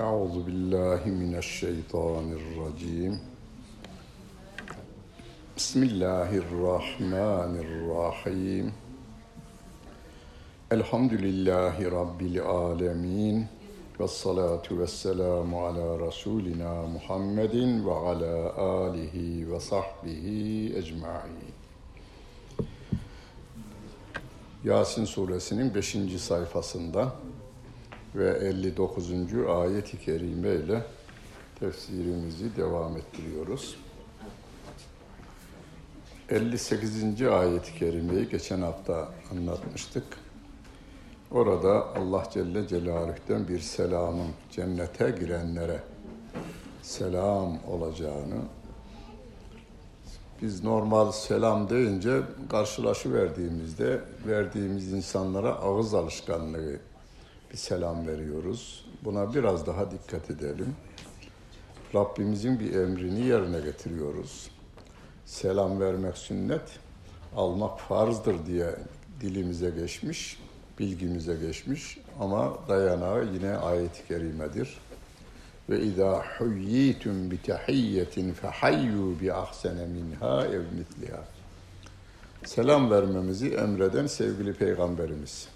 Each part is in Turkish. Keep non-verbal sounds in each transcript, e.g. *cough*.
أعوذ بالله من الشيطان الرجيم بسم الله الرحمن الرحيم الحمد لله رب العالمين والصلاة والسلام على رسولنا محمد وعلى آله وصحبه أجمعين Yasin suresinin 5. sayfasında ve 59. ayet-i kerime ile tefsirimizi devam ettiriyoruz. 58. ayet-i kerimeyi geçen hafta anlatmıştık. Orada Allah Celle Celaluh'ten bir selamın cennete girenlere selam olacağını biz normal selam deyince karşılaşı verdiğimizde verdiğimiz insanlara ağız alışkanlığı bir selam veriyoruz. Buna biraz daha dikkat edelim. Rabbimizin bir emrini yerine getiriyoruz. Selam vermek sünnet, almak farzdır diye dilimize geçmiş, bilgimize geçmiş ama dayanağı yine ayet-i kerimedir. Ve izâ huyyitum bi tahiyyetin fehayyu bi ahsene minha ev mitliha. Selam vermemizi emreden sevgili peygamberimiz.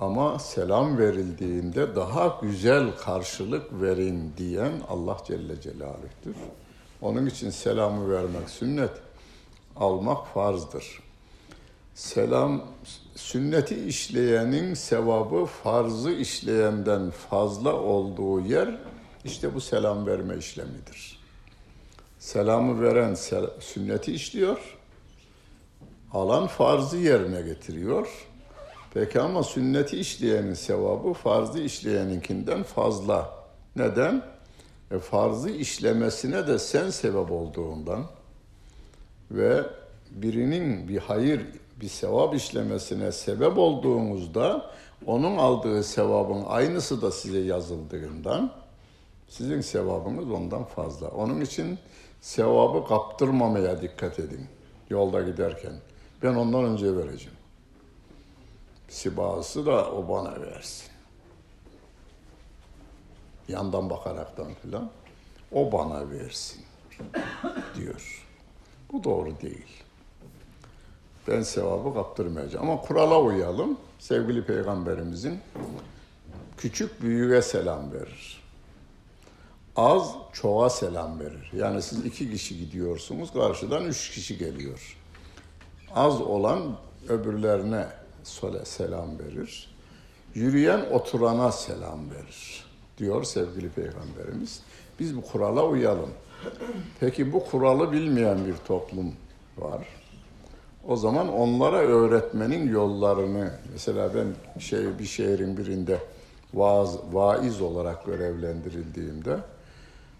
Ama selam verildiğinde daha güzel karşılık verin diyen Allah Celle Celaluh'tür. Onun için selamı vermek sünnet, almak farzdır. Selam, sünneti işleyenin sevabı farzı işleyenden fazla olduğu yer işte bu selam verme işlemidir. Selamı veren sünneti işliyor, alan farzı yerine getiriyor. Peki ama sünneti işleyenin sevabı farzı işleyeninkinden fazla. Neden? E, farzı işlemesine de sen sebep olduğundan ve birinin bir hayır, bir sevap işlemesine sebep olduğunuzda onun aldığı sevabın aynısı da size yazıldığından sizin sevabınız ondan fazla. Onun için sevabı kaptırmamaya dikkat edin yolda giderken. Ben ondan önce vereceğim. Sibası da o bana versin. Yandan bakaraktan filan. O bana versin diyor. Bu doğru değil. Ben sevabı kaptırmayacağım. Ama kurala uyalım. Sevgili Peygamberimizin küçük büyüğe selam verir. Az çoğa selam verir. Yani siz iki kişi gidiyorsunuz, karşıdan üç kişi geliyor. Az olan öbürlerine selam verir. Yürüyen oturana selam verir diyor sevgili peygamberimiz. Biz bu kurala uyalım. Peki bu kuralı bilmeyen bir toplum var. O zaman onlara öğretmenin yollarını mesela ben şey bir şehrin birinde vaaz, vaiz olarak görevlendirildiğimde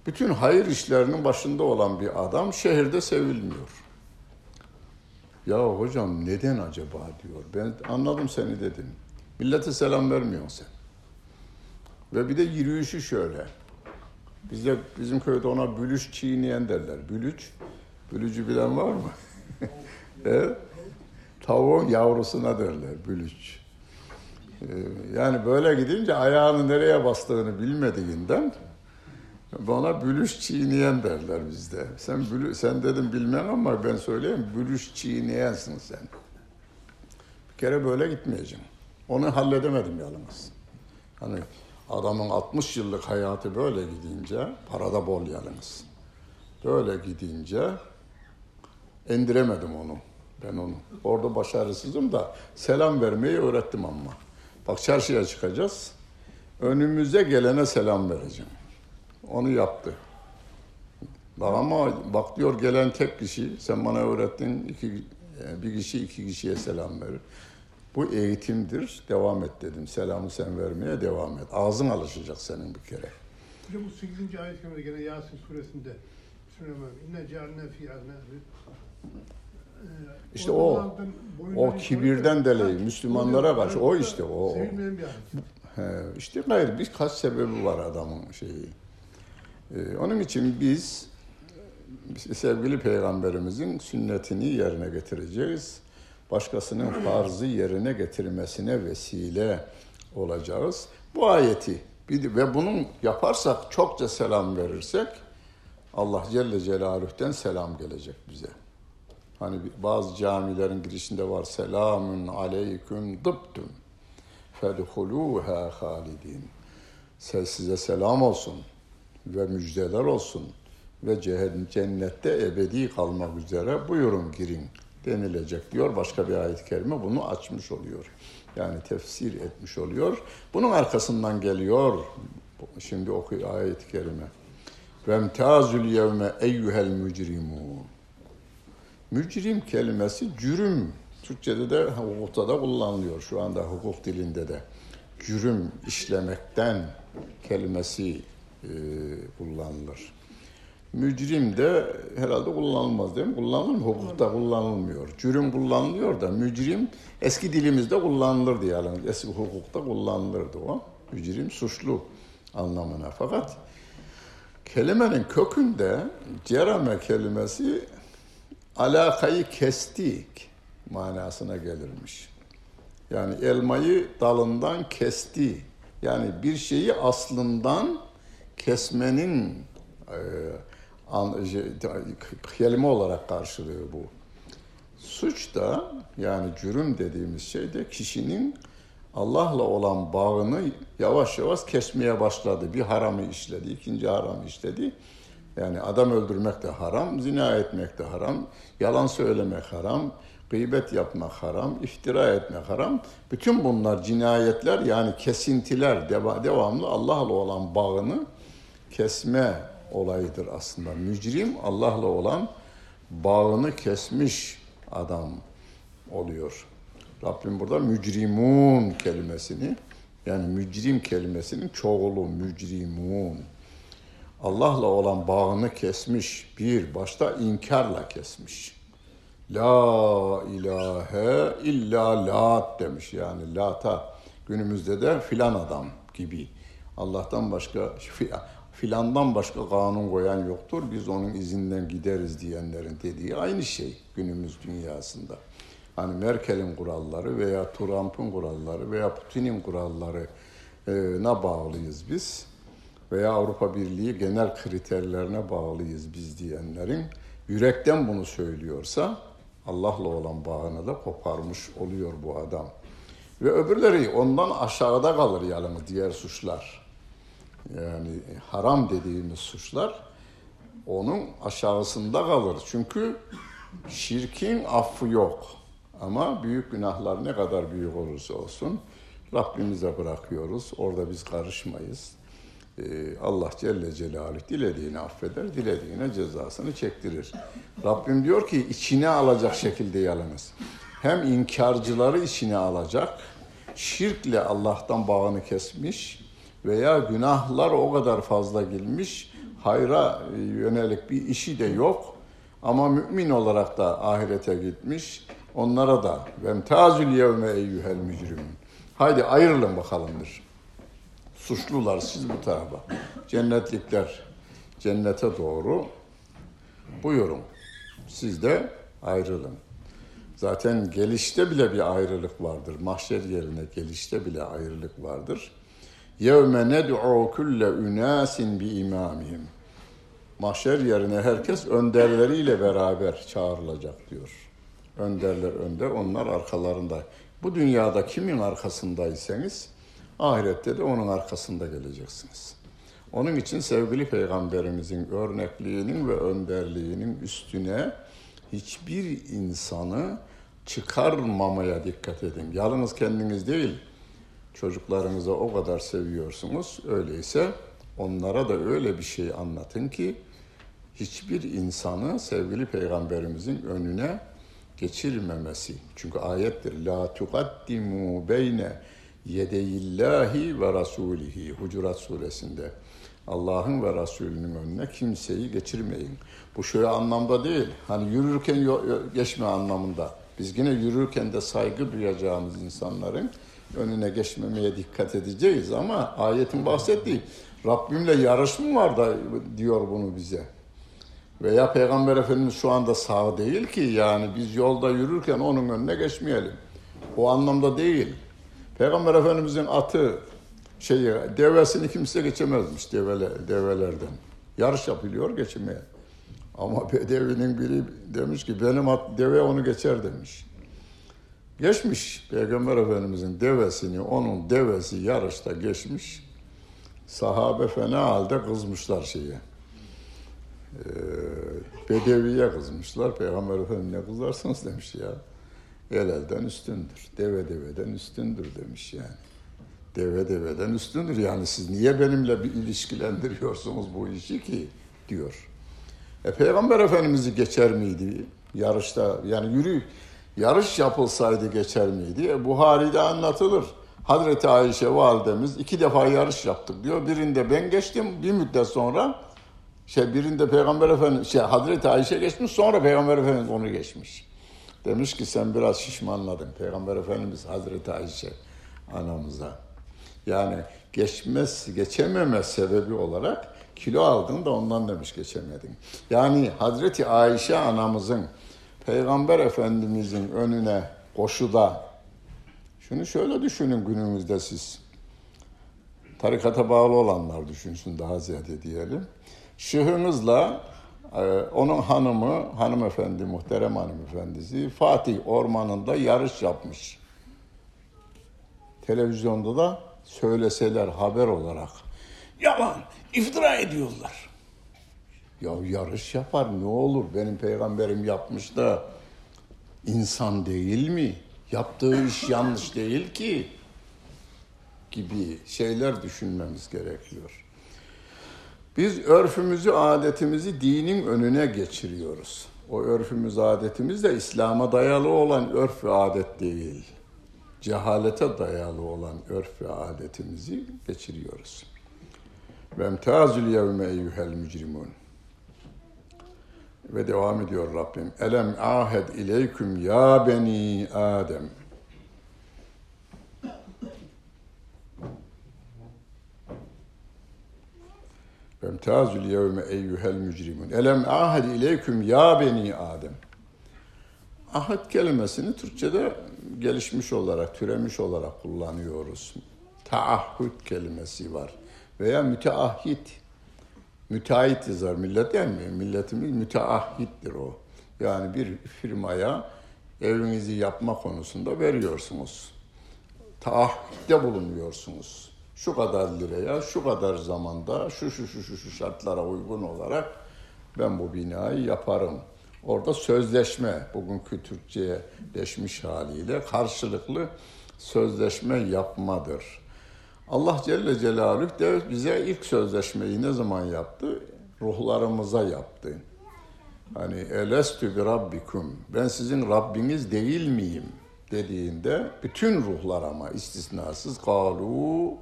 bütün hayır işlerinin başında olan bir adam şehirde sevilmiyor. Ya hocam neden acaba diyor. Ben anladım seni dedim. Millete selam vermiyorsun sen. Ve bir de yürüyüşü şöyle. Bizde bizim köyde ona bülüş çiğneyen derler. Bülüç. Bülücü bilen var mı? *laughs* e, tavuğun yavrusuna derler bülüç. E, yani böyle gidince ayağını nereye bastığını bilmediğinden bana bülüş çiğneyen derler bizde. Sen bülü, sen dedim bilmem ama ben söyleyeyim bülüş çiğneyensin sen. Bir kere böyle gitmeyeceğim. Onu halledemedim yalnız. Hani adamın 60 yıllık hayatı böyle gidince, parada bol yalnız. Böyle gidince indiremedim onu. Ben onu. Orada başarısızım da selam vermeyi öğrettim ama. Bak çarşıya çıkacağız. Önümüze gelene selam vereceğim. Onu yaptı. Ama bak diyor gelen tek kişi, sen bana öğrettin iki, bir kişi iki kişiye selam verir. Bu eğitimdir, devam et dedim. Selamı sen vermeye devam et. Ağzın alışacak senin bir kere. Hocam bu 8. ayet kerimede gene Yasin suresinde Bismillahirrahmanirrahim. İnne cealne fi İşte o, o kibirden dolayı Müslümanlara karşı o işte o. Ayet. He, işte hayır birkaç sebebi var adamın şeyi. Ee, onun için biz sevgili peygamberimizin sünnetini yerine getireceğiz. Başkasının *clears throat* farzı yerine getirmesine vesile olacağız. Bu ayeti ve bunun yaparsak çokça selam verirsek Allah Celle Celaluh'ten selam gelecek bize. Hani bazı camilerin girişinde var selamun aleyküm dıbtüm fedhuluha halidin. Size selam olsun ve müjdeler olsun ve cennette ebedi kalmak üzere buyurun girin denilecek diyor. Başka bir ayet-i kerime bunu açmış oluyor. Yani tefsir etmiş oluyor. Bunun arkasından geliyor şimdi okuyor ayet-i kerime. Vemtazül yevme eyyuhel mücrimun. Mücrim kelimesi cürüm. Türkçe'de de hukukta da kullanılıyor. Şu anda hukuk dilinde de. Cürüm işlemekten kelimesi e, kullanılır. Mücrim de herhalde kullanılmaz değil mi? Kullanılır mı? Hukukta kullanılmıyor. Cürüm kullanılıyor da mücrim eski dilimizde kullanılır diyelim. Eski hukukta kullanılırdı o. Mücrim suçlu anlamına. Fakat kelimenin kökünde cerame kelimesi alakayı kestik manasına gelirmiş. Yani elmayı dalından kesti. Yani bir şeyi aslından kesmenin e, kelime olarak karşılığı bu. Suç da yani cürüm dediğimiz şey de kişinin Allah'la olan bağını yavaş yavaş kesmeye başladı. Bir haramı işledi, ikinci haramı işledi. Yani adam öldürmek de haram, zina etmek de haram, yalan söylemek haram, gıybet yapmak haram, iftira etmek haram. Bütün bunlar cinayetler yani kesintiler, deva- devamlı Allah'la olan bağını kesme olayıdır aslında. Mücrim Allah'la olan bağını kesmiş adam oluyor. Rabbim burada mücrimun kelimesini yani mücrim kelimesinin çoğulu mücrimun. Allah'la olan bağını kesmiş. Bir, başta inkarla kesmiş. La ilahe illa lat demiş yani lata. Günümüzde de filan adam gibi. Allah'tan başka, filandan başka kanun koyan yoktur. Biz onun izinden gideriz diyenlerin dediği aynı şey günümüz dünyasında. Hani Merkel'in kuralları veya Trump'ın kuralları veya Putin'in kuralları e, ne bağlıyız biz? veya Avrupa Birliği genel kriterlerine bağlıyız biz diyenlerin yürekten bunu söylüyorsa Allah'la olan bağını da koparmış oluyor bu adam. Ve öbürleri ondan aşağıda kalır yalnız diğer suçlar. Yani haram dediğimiz suçlar onun aşağısında kalır. Çünkü şirkin affı yok. Ama büyük günahlar ne kadar büyük olursa olsun Rabbimize bırakıyoruz. Orada biz karışmayız. Ee, Allah Celle Celaluhu dilediğini affeder, dilediğine cezasını çektirir. Rabbim diyor ki içine alacak şekilde yalnız. Hem inkarcıları içine alacak, şirkle Allah'tan bağını kesmiş veya günahlar o kadar fazla girmiş, hayra yönelik bir işi de yok ama mümin olarak da ahirete gitmiş. Onlara da vemtazül yevme eyyuhel mücrimun. Haydi ayrılın bakalımdır suçlular siz bu tarafa. Cennetlikler cennete doğru buyurun. Siz de ayrılın. Zaten gelişte bile bir ayrılık vardır. Mahşer yerine gelişte bile ayrılık vardır. Ned'u kulle ünasin bi imamihim. Mahşer yerine herkes önderleriyle beraber çağrılacak diyor. Önderler önder, onlar arkalarında. Bu dünyada kimin arkasındaysanız ahirette de onun arkasında geleceksiniz. Onun için sevgili peygamberimizin örnekliğinin ve önderliğinin üstüne hiçbir insanı çıkarmamaya dikkat edin. Yalnız kendiniz değil, çocuklarınıza o kadar seviyorsunuz. Öyleyse onlara da öyle bir şey anlatın ki hiçbir insanı sevgili peygamberimizin önüne geçirmemesi. Çünkü ayettir. La tuqaddimu beyne yedeyillahi ve rasulihi. Hucurat suresinde. Allah'ın ve Resulünün önüne kimseyi geçirmeyin. Bu şöyle anlamda değil. Hani yürürken geçme anlamında. Biz yine yürürken de saygı duyacağımız insanların önüne geçmemeye dikkat edeceğiz ama ayetin bahsettiği Rabbimle yarış mı var da diyor bunu bize. Veya Peygamber Efendimiz şu anda sağ değil ki yani biz yolda yürürken onun önüne geçmeyelim. O anlamda değil. Peygamber Efendimizin atı şeyi devesini kimse geçemezmiş devele, develerden. Yarış yapılıyor geçemeye. Ama *laughs* Bedevi'nin biri demiş ki benim at, deve onu geçer demiş. Geçmiş Peygamber Efendimizin devesini, onun devesi yarışta geçmiş. Sahabe fena halde kızmışlar şeye. Ee, Bedevi'ye kızmışlar. Peygamber Efendimiz ne kızarsınız demiş ya. El elden üstündür. Deve deveden üstündür demiş yani. Deve deveden üstündür. Yani siz niye benimle bir ilişkilendiriyorsunuz bu işi ki diyor. E, Peygamber Efendimiz'i geçer miydi yarışta? Yani yürü yarış yapılsaydı geçer miydi? E, Buhari'de anlatılır. Hazreti Ayşe validemiz iki defa yarış yaptık diyor. Birinde ben geçtim bir müddet sonra şey birinde Peygamber Efendimiz şey Hazreti Ayşe geçmiş sonra Peygamber Efendimiz onu geçmiş. Demiş ki sen biraz şişmanladın. Peygamber Efendimiz Hazreti Ayşe anamıza. Yani geçmez, geçememe sebebi olarak kilo aldın da ondan demiş geçemedin. Yani Hazreti Ayşe anamızın Peygamber Efendimizin önüne koşuda şunu şöyle düşünün günümüzde siz. Tarikata bağlı olanlar düşünsün daha ziyade diyelim. Şıhınızla e, onun hanımı, hanımefendi, muhterem hanımefendisi Fatih Ormanı'nda yarış yapmış. Televizyonda da söyleseler haber olarak. Yalan, iftira ediyorlar. Ya yarış yapar ne olur benim peygamberim yapmış da insan değil mi? Yaptığı iş *laughs* yanlış değil ki gibi şeyler düşünmemiz gerekiyor. Biz örfümüzü, adetimizi dinin önüne geçiriyoruz. O örfümüz, adetimiz de İslam'a dayalı olan örf ve adet değil. Cehalete dayalı olan örf ve adetimizi geçiriyoruz. Ve emtazül yevme eyyuhel mücrimun. Ve devam ediyor Rabbim. Elem ahed ileyküm ya beni Adem. Vemtazül yevme eyyuhel mücrimun. Elem ahad ileyküm ya beni Adem. Ahad kelimesini Türkçe'de gelişmiş olarak, türemiş olarak kullanıyoruz. Taahhüt kelimesi var. Veya müteahhit. Müteahhit yazar millet mi? Milletimiz müteahhittir o. Yani bir firmaya evinizi yapma konusunda veriyorsunuz. Taahhütte bulunuyorsunuz şu kadar liraya, şu kadar zamanda, şu şu şu şu, şartlara uygun olarak ben bu binayı yaparım. Orada sözleşme, bugünkü Türkçe'ye leşmiş haliyle karşılıklı sözleşme yapmadır. Allah Celle Celaluhu de bize ilk sözleşmeyi ne zaman yaptı? Ruhlarımıza yaptı. Hani elestü bi rabbikum, ben sizin Rabbiniz değil miyim dediğinde bütün ruhlar ama istisnasız kalu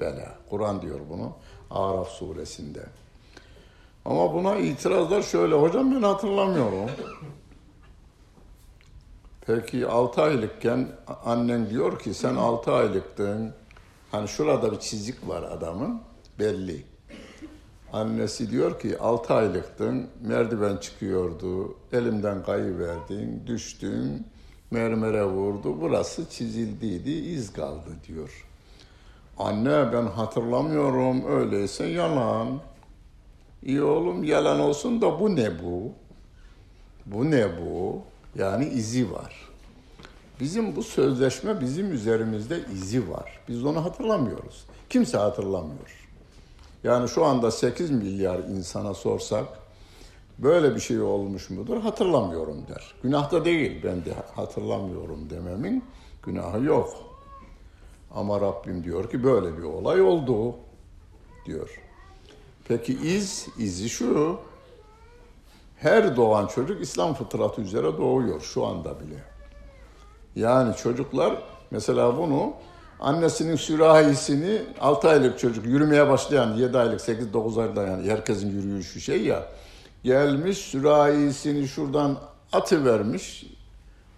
bela. Kur'an diyor bunu Araf suresinde. Ama buna itirazlar şöyle. Hocam ben hatırlamıyorum. Peki 6 aylıkken annen diyor ki sen 6 aylıktın. Hani şurada bir çizik var adamın belli. Annesi diyor ki 6 aylıktın, merdiven çıkıyordu, elimden kayıverdin, düştün, mermere vurdu, burası çizildiydi, iz kaldı diyor. Anne ben hatırlamıyorum öyleyse yalan. İyi oğlum yalan olsun da bu ne bu? Bu ne bu? Yani izi var. Bizim bu sözleşme bizim üzerimizde izi var. Biz onu hatırlamıyoruz. Kimse hatırlamıyor. Yani şu anda 8 milyar insana sorsak böyle bir şey olmuş mudur hatırlamıyorum der. Günah da değil ben de hatırlamıyorum dememin günahı yok. Ama Rabbim diyor ki böyle bir olay oldu diyor. Peki iz, izi şu. Her doğan çocuk İslam fıtratı üzere doğuyor şu anda bile. Yani çocuklar mesela bunu annesinin sürahisini 6 aylık çocuk yürümeye başlayan 7 aylık 8-9 aylık yani herkesin yürüyüşü şey ya gelmiş sürahisini şuradan atı vermiş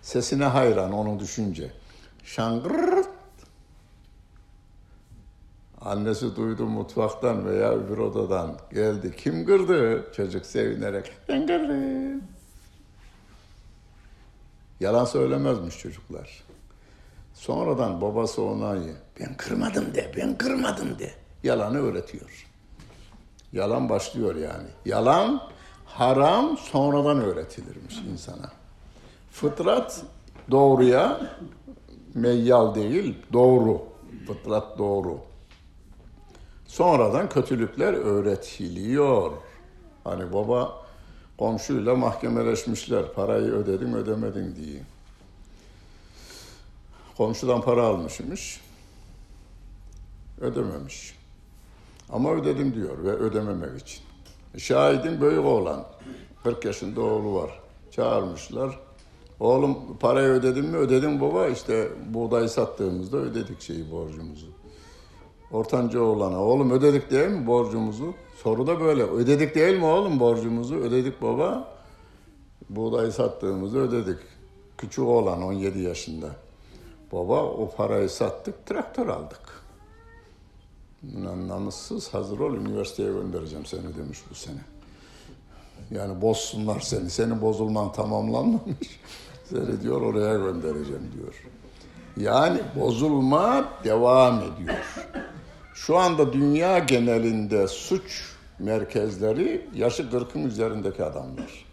sesine hayran onu düşünce. Şangır Annesi duydu mutfaktan veya öbür odadan geldi. Kim kırdı? Çocuk sevinerek ben kırdım. Yalan söylemezmiş çocuklar. Sonradan babası ona ben kırmadım de, ben kırmadım de. Yalanı öğretiyor. Yalan başlıyor yani. Yalan haram sonradan öğretilirmiş insana. Fıtrat doğruya meyyal değil, doğru. Fıtrat doğru. Sonradan kötülükler öğretiliyor. Hani baba komşuyla mahkemeleşmişler. Parayı ödedin ödemedin diye. Komşudan para almışmış. Ödememiş. Ama ödedim diyor ve ödememek için. Şahidin büyük oğlan. 40 yaşında oğlu var. Çağırmışlar. Oğlum parayı ödedin mi? Ödedim baba. İşte buğday sattığımızda ödedik şeyi borcumuzu. Ortanca oğlana oğlum ödedik değil mi borcumuzu? Soru da böyle. Ödedik değil mi oğlum borcumuzu? Ödedik baba. Buğdayı sattığımızda ödedik. Küçük oğlan 17 yaşında. Baba o parayı sattık traktör aldık. Namussuz hazır ol üniversiteye göndereceğim seni demiş bu sene. Yani bozsunlar seni. Senin bozulman tamamlanmamış. *laughs* Seni diyor oraya göndereceğim diyor. Yani bozulma devam ediyor. Şu anda dünya genelinde suç merkezleri yaşı 40'ın üzerindeki adamlar.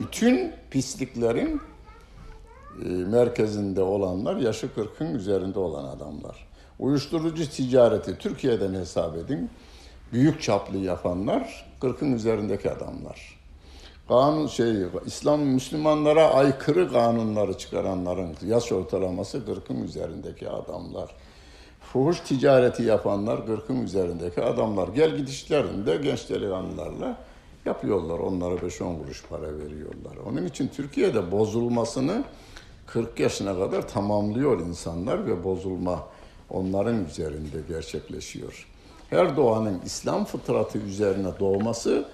Bütün pisliklerin e, merkezinde olanlar yaşı 40'ın üzerinde olan adamlar. Uyuşturucu ticareti Türkiye'den hesap edin. Büyük çaplı yapanlar 40'ın üzerindeki adamlar. Kanun şey İslam Müslümanlara aykırı kanunları çıkaranların yaş ortalaması 40'ın üzerindeki adamlar. Fuhuş ticareti yapanlar 40'ın üzerindeki adamlar. Gel gidişlerinde genç delikanlılarla yapıyorlar. Onlara 5-10 kuruş para veriyorlar. Onun için Türkiye'de bozulmasını 40 yaşına kadar tamamlıyor insanlar ve bozulma onların üzerinde gerçekleşiyor. Her doğanın İslam fıtratı üzerine doğması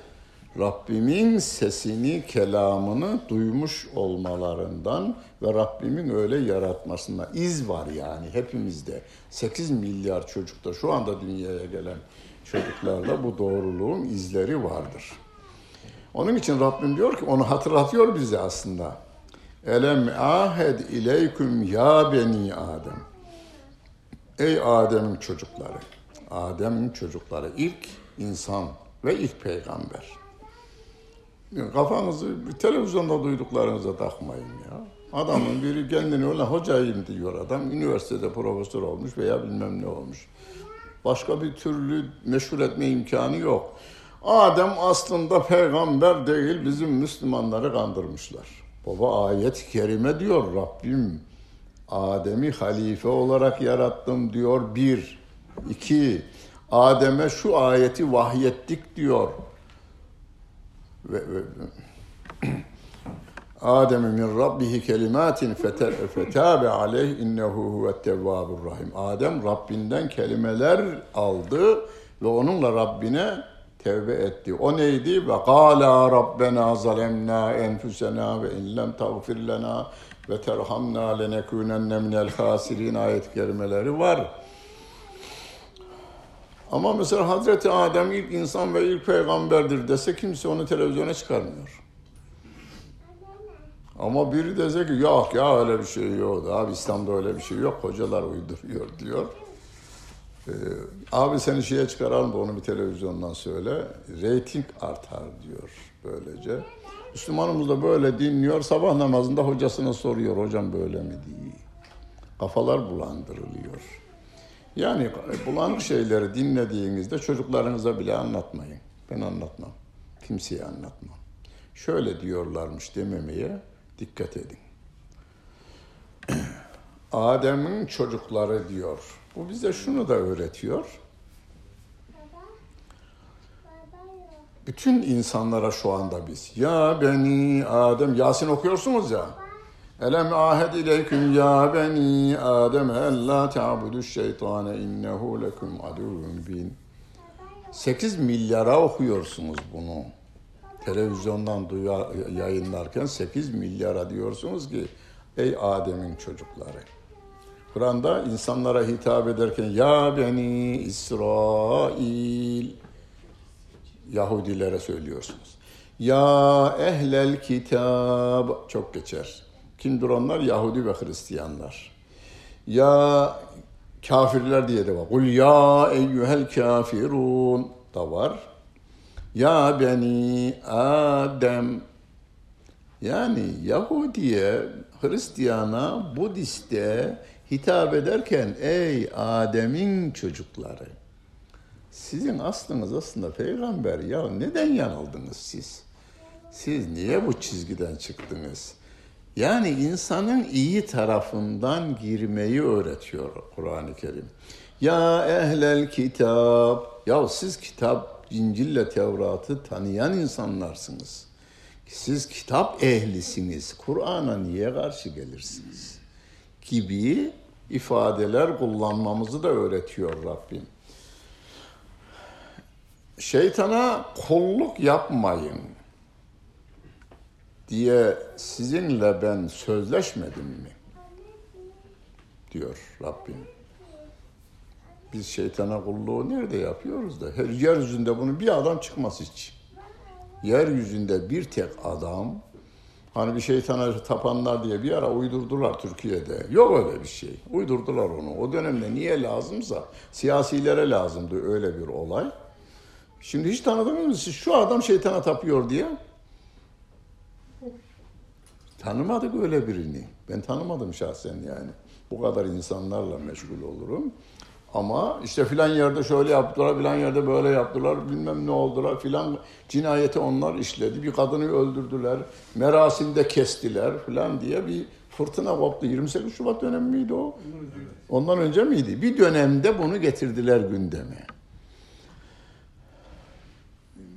Rabbimin sesini, kelamını duymuş olmalarından ve Rabbimin öyle yaratmasına iz var yani hepimizde. 8 milyar çocukta şu anda dünyaya gelen çocuklarda bu doğruluğun izleri vardır. Onun için Rabbim diyor ki onu hatırlatıyor bize aslında. Elem ahed ileyküm ya beni Adem. Ey Adem'in çocukları. Adem'in çocukları ilk insan ve ilk peygamber. Kafanızı televizyonda duyduklarınıza takmayın ya. Adamın biri kendini öyle hocayım diyor adam. Üniversitede profesör olmuş veya bilmem ne olmuş. Başka bir türlü meşhur etme imkanı yok. Adem aslında peygamber değil bizim Müslümanları kandırmışlar. Baba ayet-i kerime diyor Rabbim Adem'i halife olarak yarattım diyor bir. iki Adem'e şu ayeti vahyettik diyor. Ve, ve Adem'e min rabbihi kelimatin fetabe aleyh innehu huvet tevvabur rahim. Adem Rabbinden kelimeler aldı ve onunla Rabbine tevbe etti. O neydi? Ve kâlâ rabbena zalemna enfusena ve in lem tağfir lena ve terhamna lenekûnenne minel hasirin ayet kelimeleri var. Ama mesela Hazreti Adem ilk insan ve ilk peygamberdir dese kimse onu televizyona çıkarmıyor. Ama biri dese ki yok ya öyle bir şey yok. Abi İslam'da öyle bir şey yok. Hocalar uyduruyor diyor. Ee, abi seni şeye çıkaralım da onu bir televizyondan söyle. Rating artar diyor böylece. Müslümanımız da böyle dinliyor. Sabah namazında hocasına soruyor hocam böyle mi diye. Kafalar bulandırılıyor. Yani bulanık şeyleri dinlediğinizde çocuklarınıza bile anlatmayın. Ben anlatmam. Kimseye anlatmam. Şöyle diyorlarmış dememeye dikkat edin. *clears throat* Adem'in çocukları diyor. Bu bize şunu da öğretiyor. Bütün insanlara şu anda biz ya beni Adem Yasin okuyorsunuz ya. Elem ahed ileyküm ya beni Adem ella ta'budu şeytane innehu lekum aduvun bin. 8 milyara okuyorsunuz bunu. Televizyondan duya, yayınlarken 8 milyara diyorsunuz ki ey Adem'in çocukları. Kur'an'da insanlara hitap ederken ya beni İsrail Yahudilere söylüyorsunuz. Ya ehlel kitab çok geçer. Kimdir onlar? Yahudi ve Hristiyanlar. Ya kafirler diye de var. Kul ya eyyuhel kafirun da var. Ya beni Adem yani Yahudiye, Hristiyana, Budiste hitap ederken ey Adem'in çocukları. Sizin aslınız aslında peygamber ya neden yanıldınız siz? Siz niye bu çizgiden çıktınız? Yani insanın iyi tarafından girmeyi öğretiyor Kur'an-ı Kerim. Ya ehlel kitap. Ya siz kitap, İncil'le Tevrat'ı tanıyan insanlarsınız. Siz kitap ehlisiniz. Kur'an'a niye karşı gelirsiniz? Gibi ifadeler kullanmamızı da öğretiyor Rabbim. Şeytana kulluk yapmayın diye sizinle ben sözleşmedim mi? diyor Rabbim. Biz şeytana kulluğu nerede yapıyoruz da? Her yeryüzünde bunu bir adam çıkmaz hiç. Yeryüzünde bir tek adam Hani bir şeytana tapanlar diye bir ara uydurdular Türkiye'de. Yok öyle bir şey. Uydurdular onu. O dönemde niye lazımsa siyasilere lazımdı öyle bir olay. Şimdi hiç tanıdınız mı siz şu adam şeytana tapıyor diye? Tanımadık öyle birini. Ben tanımadım şahsen yani. Bu kadar insanlarla meşgul olurum. Ama işte filan yerde şöyle yaptılar, filan yerde böyle yaptılar, bilmem ne oldular filan cinayeti onlar işledi. Bir kadını öldürdüler, merasimde kestiler filan diye bir fırtına koptu. 28 Şubat dönemi miydi o? Ondan önce miydi? Bir dönemde bunu getirdiler gündeme.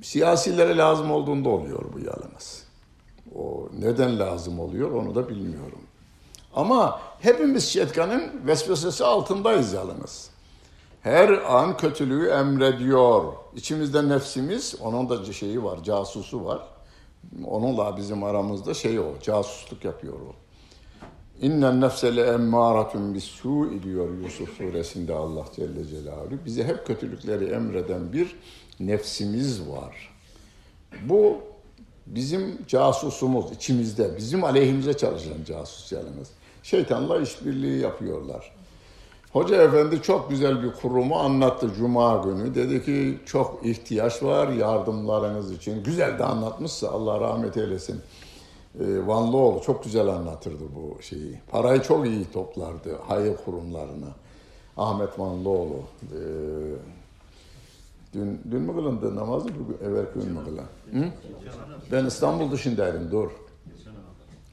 Siyasilere lazım olduğunda oluyor bu yalnız. O neden lazım oluyor onu da bilmiyorum. Ama hepimiz şeytanın vesvesesi altındayız yalnız. Her an kötülüğü emrediyor. İçimizde nefsimiz, onun da şeyi var, casusu var. Onunla bizim aramızda şey o, casusluk yapıyor o. İnnen nefsele emmâratun bis su'i diyor Yusuf suresinde Allah Celle Celaluhu. Bize hep kötülükleri emreden bir nefsimiz var. Bu bizim casusumuz içimizde, bizim aleyhimize çalışan casus yalnız. Şeytanla işbirliği yapıyorlar. Hoca efendi çok güzel bir kurumu anlattı Cuma günü. Dedi ki çok ihtiyaç var yardımlarınız için. Güzel de anlatmışsa Allah rahmet eylesin. Ee, Vanlıoğlu çok güzel anlatırdı bu şeyi. Parayı çok iyi toplardı hayır kurumlarına. Ahmet Vanlıoğlu. Ee, dün, dün mü kılındı namazı? Bugün, evvelki gün mü kılın? Hı? Ben İstanbul dışındaydım dur.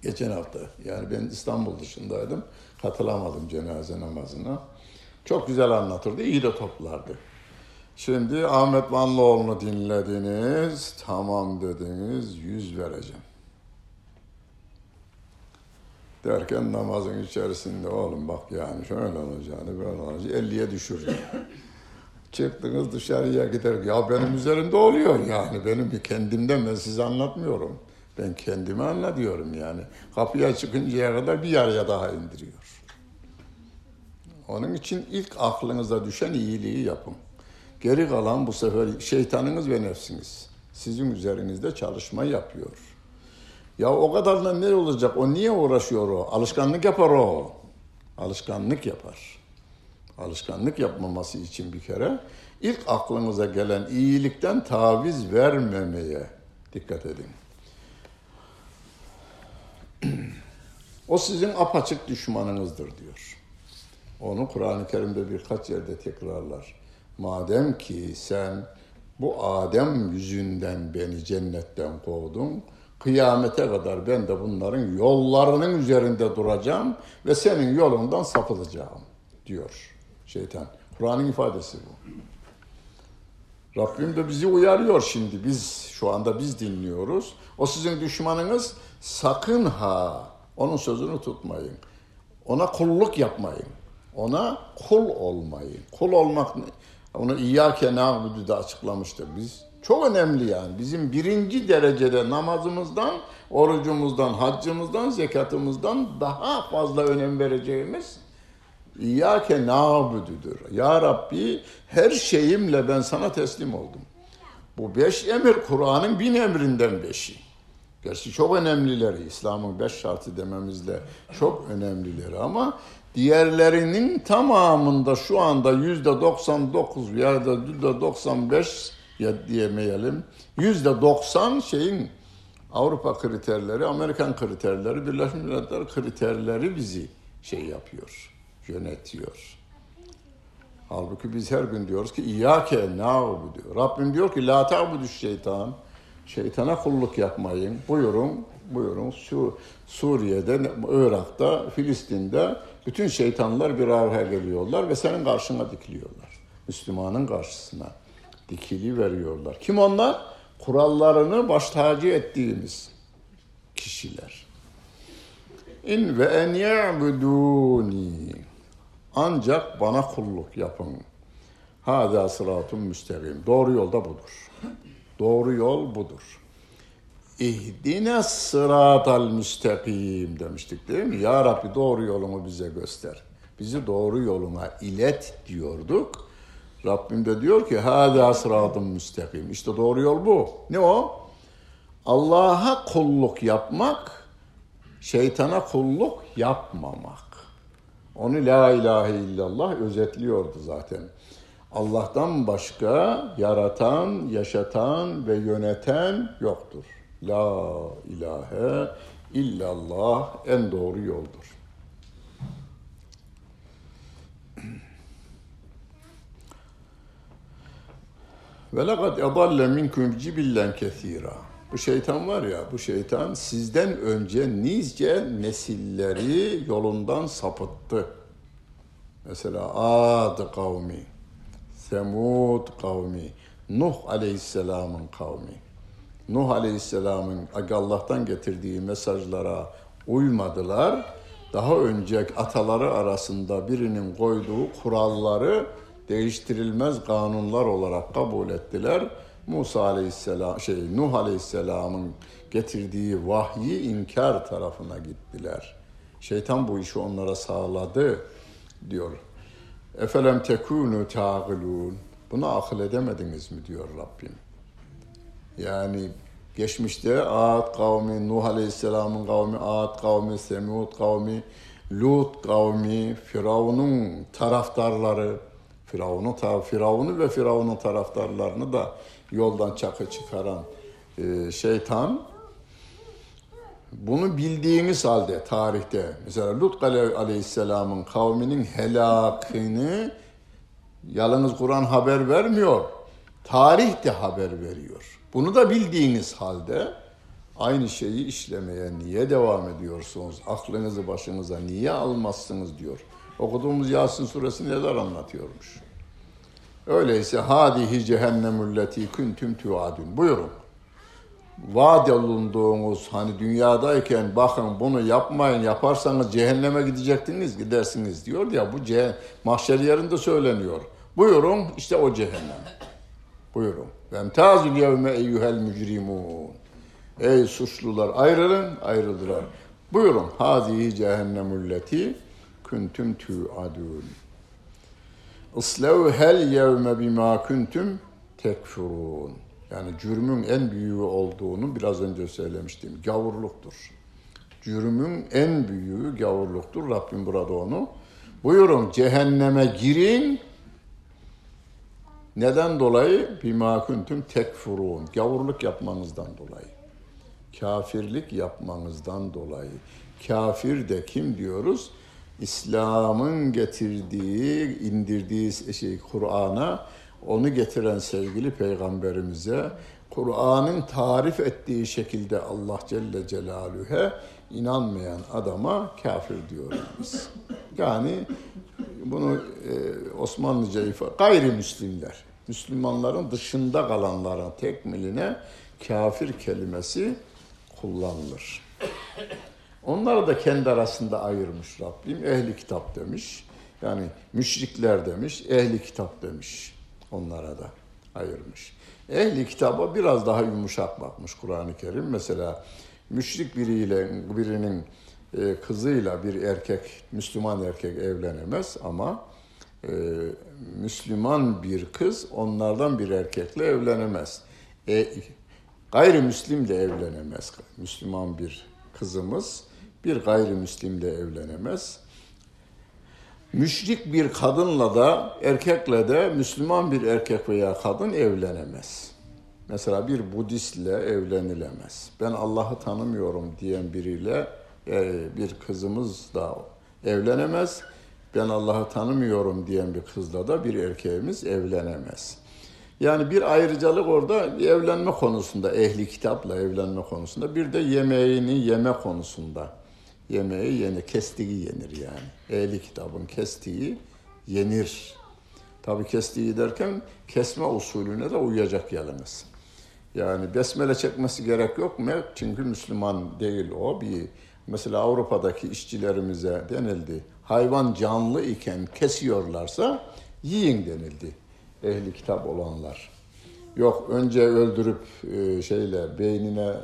Geçen hafta. Yani ben İstanbul dışındaydım. Katılamadım cenaze namazına. Çok güzel anlatırdı, iyi de toplardı. Şimdi Ahmet Vanlıoğlu'nu dinlediniz, tamam dediniz, yüz vereceğim. Derken namazın içerisinde oğlum bak yani şöyle olacağını böyle olacağını 50'ye düşürüyor. Çıktınız dışarıya gider. Ya benim üzerimde oluyor yani. Benim kendimden ben size anlatmıyorum. Ben kendimi anlatıyorum yani. Kapıya çıkıncaya kadar bir yarıya daha indiriyor. Onun için ilk aklınıza düşen iyiliği yapın. Geri kalan bu sefer şeytanınız ve nefsiniz. Sizin üzerinizde çalışma yapıyor. Ya o kadarla ne olacak? O niye uğraşıyor o? Alışkanlık yapar o. Alışkanlık yapar. Alışkanlık yapmaması için bir kere ilk aklınıza gelen iyilikten taviz vermemeye dikkat edin. *clears throat* o sizin apaçık düşmanınızdır diyor. Onu Kur'an-ı Kerim'de birkaç yerde tekrarlar. Madem ki sen bu Adem yüzünden beni cennetten kovdun, kıyamete kadar ben de bunların yollarının üzerinde duracağım ve senin yolundan sapılacağım diyor şeytan. Kur'an'ın ifadesi bu. Rabbim de bizi uyarıyor şimdi. Biz şu anda biz dinliyoruz. O sizin düşmanınız sakın ha onun sözünü tutmayın. Ona kulluk yapmayın. Ona kul olmayı. Kul olmak onu İyyâke nâbudu da açıklamıştık biz. Çok önemli yani. Bizim birinci derecede namazımızdan, orucumuzdan, haccımızdan, zekatımızdan daha fazla önem vereceğimiz İyyâke nâbududur. Ya Rabbi her şeyimle ben sana teslim oldum. Bu beş emir Kur'an'ın bin emrinden beşi. Gerçi çok önemlileri, İslam'ın beş şartı dememizle çok önemlileri ama diğerlerinin tamamında şu anda yüzde 99 ya da yüzde 95 ya diyemeyelim yüzde 90 şeyin Avrupa kriterleri, Amerikan kriterleri, Birleşmiş Milletler kriterleri bizi şey yapıyor, yönetiyor. Halbuki biz her gün diyoruz ki İyyâke diyor. Rabbim diyor ki la ta'budu şeytan. Şeytana kulluk yapmayın. Buyurun, buyurun. Su, Suriye'de, Irak'ta, Filistin'de bütün şeytanlar bir araya geliyorlar ve senin karşına dikiliyorlar. Müslümanın karşısına dikili veriyorlar. Kim onlar? Kurallarını baş tacı ettiğimiz kişiler. İn ve en ya'buduni. Ancak bana kulluk yapın. Hâdâ sıratun müstekim. Doğru yolda budur. Doğru yol budur. İhdine sıratal müstakim demiştik değil mi? Ya Rabbi doğru yolunu bize göster. Bizi doğru yoluna ilet diyorduk. Rabbim de diyor ki hâdâ sıratun müstakim. İşte doğru yol bu. Ne o? Allah'a kulluk yapmak, şeytana kulluk yapmamak. Onu la ilahe illallah özetliyordu zaten. Allah'tan başka yaratan, yaşatan ve yöneten yoktur. La ilahe illallah en doğru yoldur. Ve lekad edalle minkum cibillen kethira. Bu şeytan var ya, bu şeytan sizden önce nice nesilleri yolundan sapıttı. Mesela Ad kavmi, Semud kavmi, Nuh aleyhisselamın kavmi. Nuh aleyhisselamın Allah'tan getirdiği mesajlara uymadılar. Daha önce ataları arasında birinin koyduğu kuralları değiştirilmez kanunlar olarak kabul ettiler. Musa aleyhisselam, şey Nuh aleyhisselamın getirdiği vahyi inkar tarafına gittiler. Şeytan bu işi onlara sağladı diyor. Efelem tekunu tağilun. Bunu akıl edemediniz mi diyor Rabbim. Yani geçmişte Ad kavmi, Nuh Aleyhisselam'ın kavmi, Ad kavmi, Semud kavmi, Lut kavmi, Firavun'un taraftarları, Firavun'un Firavun'u ve Firavun'un taraftarlarını da yoldan çakı çıkaran e, şeytan bunu bildiğimiz halde tarihte mesela Lut Aleyhisselam'ın kavminin helakını yalnız Kur'an haber vermiyor. Tarih de haber veriyor. Bunu da bildiğiniz halde aynı şeyi işlemeye niye devam ediyorsunuz? Aklınızı başınıza niye almazsınız diyor. Okuduğumuz Yasin suresi neler anlatıyormuş. Öyleyse hadihi cehennemülleti kuntum tuadun. Buyurun. Vaat olunduğunuz hani dünyadayken bakın bunu yapmayın yaparsanız cehenneme gidecektiniz gidersiniz diyor ya bu ceh mahşer yerinde söyleniyor. Buyurun işte o cehennem. Buyurun. Vemtazül yevme eyyuhel mücrimun. Ey suçlular ayrılın ayrıldılar. Buyurun. Hadihi cehennemülleti kuntum tuadun. Islevhel yevme bima kuntum tekfurun. Yani cürmün en büyüğü olduğunu biraz önce söylemiştim. Gavurluktur. Cürmün en büyüğü gavurluktur. Rabbim burada onu. Buyurun cehenneme girin. Neden dolayı? Bima kuntum tekfurun. Gavurluk yapmanızdan dolayı. Kafirlik yapmanızdan dolayı. Kafir de kim diyoruz? İslam'ın getirdiği, indirdiği şey Kur'an'a onu getiren sevgili peygamberimize Kur'an'ın tarif ettiği şekilde Allah Celle Celaluhu'ya inanmayan adama kafir diyoruz. Yani bunu e, Osmanlıca ifade gayrimüslimler, Müslümanların dışında kalanların tekmiline kafir kelimesi kullanılır. Onları da kendi arasında ayırmış Rabbim. Ehli kitap demiş. Yani müşrikler demiş, ehli kitap demiş. Onlara da ayırmış. Ehli kitaba biraz daha yumuşak bakmış Kur'an-ı Kerim. Mesela müşrik biriyle birinin e, kızıyla bir erkek, Müslüman erkek evlenemez ama e, Müslüman bir kız onlardan bir erkekle evlenemez. E, gayrimüslimle evlenemez. Müslüman bir kızımız bir gayrimüslimle evlenemez. Müşrik bir kadınla da erkekle de Müslüman bir erkek veya kadın evlenemez. Mesela bir Budistle evlenilemez. Ben Allah'ı tanımıyorum diyen biriyle e, bir kızımız da evlenemez. Ben Allah'ı tanımıyorum diyen bir kızla da bir erkeğimiz evlenemez. Yani bir ayrıcalık orada evlenme konusunda, ehli kitapla evlenme konusunda, bir de yemeğini yeme konusunda. Yemeği yeni, kestiği yenir yani. Ehli kitabın kestiği yenir. Tabi kestiği derken kesme usulüne de uyacak yalnız. Yani besmele çekmesi gerek yok mu? Çünkü Müslüman değil o. Bir mesela Avrupa'daki işçilerimize denildi. Hayvan canlı iken kesiyorlarsa yiyin denildi. Ehli kitap olanlar. Yok önce öldürüp e, şeyle beynine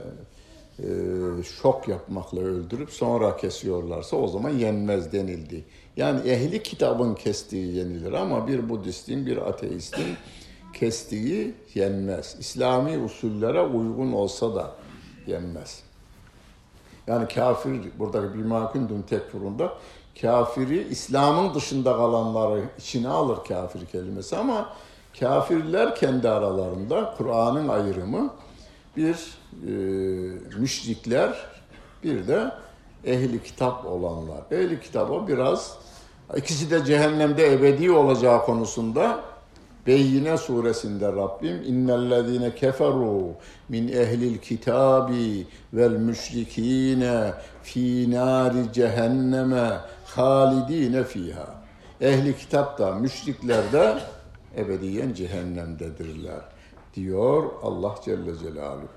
şok yapmakla öldürüp sonra kesiyorlarsa o zaman yenmez denildi. Yani ehli kitabın kestiği yenilir ama bir Budistin, bir ateistin kestiği yenmez. İslami usullere uygun olsa da yenmez. Yani kafir, burada bir makundun tekfurunda kafiri İslam'ın dışında kalanları içine alır kafir kelimesi ama kafirler kendi aralarında Kur'an'ın ayrımı bir e, müşrikler bir de ehli kitap olanlar. Ehli kitaba biraz ikisi de cehennemde ebedi olacağı konusunda Beyyine suresinde Rabbim innellezine keferu min ehlil kitabi vel müşrikine fi nari cehenneme halidine fiha. Ehli kitap da müşrikler de ebediyen cehennemdedirler diyor Allah Celle Celaluhu.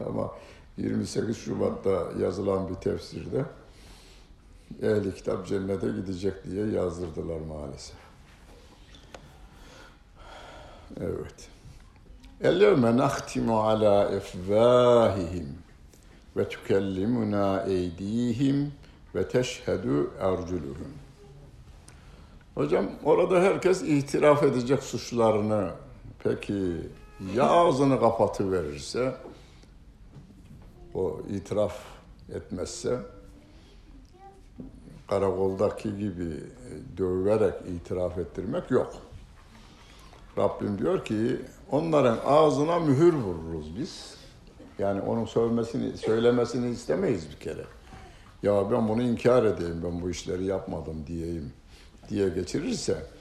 *laughs* Ama 28 Şubat'ta yazılan bir tefsirde ehli kitap cennete gidecek diye yazdırdılar maalesef. Evet. Ellevme nahtimu ala efvahihim ve tükellimuna eydihim ve teşhedü erculuhum. Hocam orada herkes itiraf edecek suçlarını. Peki ya ağzını kapatıverirse, o itiraf etmezse, karakoldaki gibi döverek itiraf ettirmek yok. Rabbim diyor ki onların ağzına mühür vururuz biz. Yani onun söylemesini, söylemesini istemeyiz bir kere. Ya ben bunu inkar edeyim, ben bu işleri yapmadım diyeyim diye geçirirse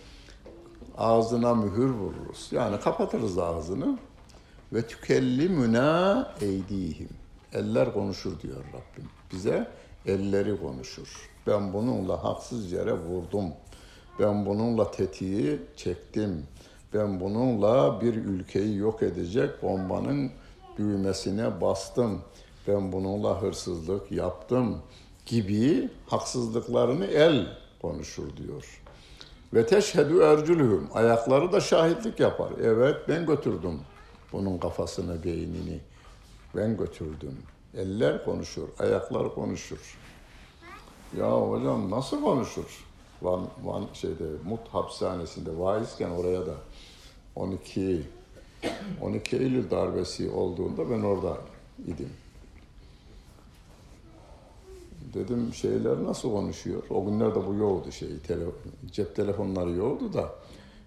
ağzına mühür vururuz. Yani kapatırız ağzını ve tükellimüna eydihim. Eller konuşur diyor Rabbim. Bize elleri konuşur. Ben bununla haksız yere vurdum. Ben bununla tetiği çektim ben bununla bir ülkeyi yok edecek bombanın büyümesine bastım. Ben bununla hırsızlık yaptım gibi haksızlıklarını el konuşur diyor. Ve teşhedü ercülühüm. Ayakları da şahitlik yapar. Evet ben götürdüm bunun kafasını, beynini. Ben götürdüm. Eller konuşur, ayaklar konuşur. Ya hocam nasıl konuşur? Van, Van şeyde Mut hapishanesinde vaizken oraya da 12 12 Eylül darbesi olduğunda ben orada idim. Dedim şeyler nasıl konuşuyor? O günlerde bu yoktu şey, tele, cep telefonları yoktu da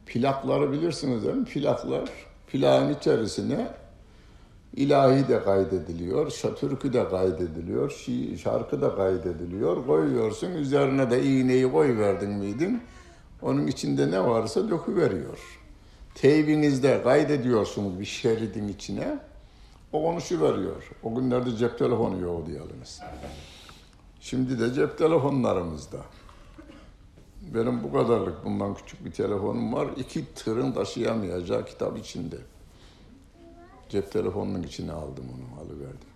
plakları bilirsiniz değil mi? Plaklar, plağın içerisine ilahi de kaydediliyor, türkü de kaydediliyor, şarkı da kaydediliyor. Koyuyorsun, üzerine de iğneyi koy verdin miydin? Onun içinde ne varsa döküveriyor teybinizde kaydediyorsunuz bir şeridin içine. O konuşuveriyor. O günlerde cep telefonu yok diyalınız. Şimdi de cep telefonlarımızda. Benim bu kadarlık bundan küçük bir telefonum var. İki tırın taşıyamayacağı kitap içinde. Cep telefonunun içine aldım onu, alıverdim.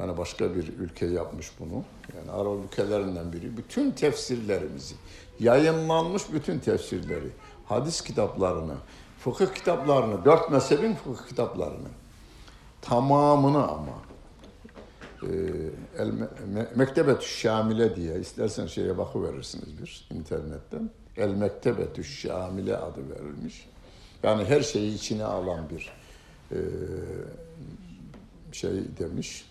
Yani başka bir ülke yapmış bunu. Yani Arap ülkelerinden biri. Bütün tefsirlerimizi, yayınlanmış bütün tefsirleri, hadis kitaplarını, fıkıh kitaplarını, dört mezhebin fıkıh kitaplarını tamamını ama e, Me Mektebetü Şamile diye istersen şeye bakıverirsiniz bir internetten. El Mektebetü Şamile adı verilmiş. Yani her şeyi içine alan bir e, şey demiş.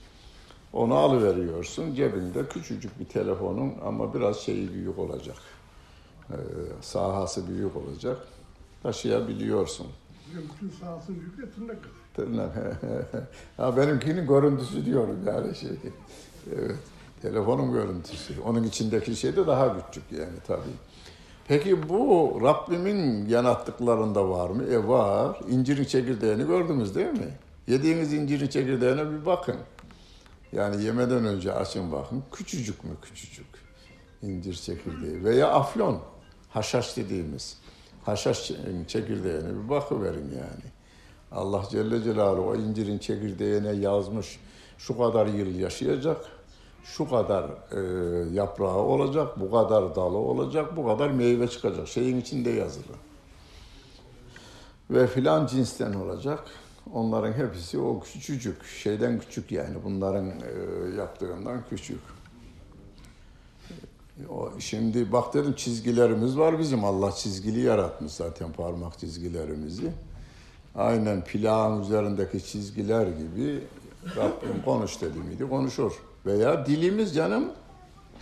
Onu alıveriyorsun. Cebinde küçücük bir telefonun ama biraz şeyi büyük olacak. Ee, sahası büyük olacak. Taşıyabiliyorsun. Bütün sahasını yükle tırnak kadar. Tırnak. ha benimkinin görüntüsü diyorum yani şey. Evet. Telefonun görüntüsü. Onun içindeki şey de daha küçük yani tabii. Peki bu Rabbimin yanattıklarında var mı? E var. İncirin çekirdeğini gördünüz değil mi? Yediğiniz incirin çekirdeğine bir bakın. Yani yemeden önce açın bakın. Küçücük mü küçücük? İncir çekirdeği veya afyon. Haşhaş dediğimiz. Haşhaş çekirdeğine bir bakıverin yani. Allah Celle Celaluhu o incirin çekirdeğine yazmış. Şu kadar yıl yaşayacak. Şu kadar e, yaprağı olacak, bu kadar dalı olacak, bu kadar meyve çıkacak. Şeyin içinde yazılı. Ve filan cinsten olacak. Onların hepsi o küçücük, şeyden küçük yani bunların e, yaptığından küçük. Şimdi bak dedim çizgilerimiz var bizim. Allah çizgili yaratmış zaten parmak çizgilerimizi. Aynen plağın üzerindeki çizgiler gibi Rabbim konuş dedi miydi konuşur. Veya dilimiz canım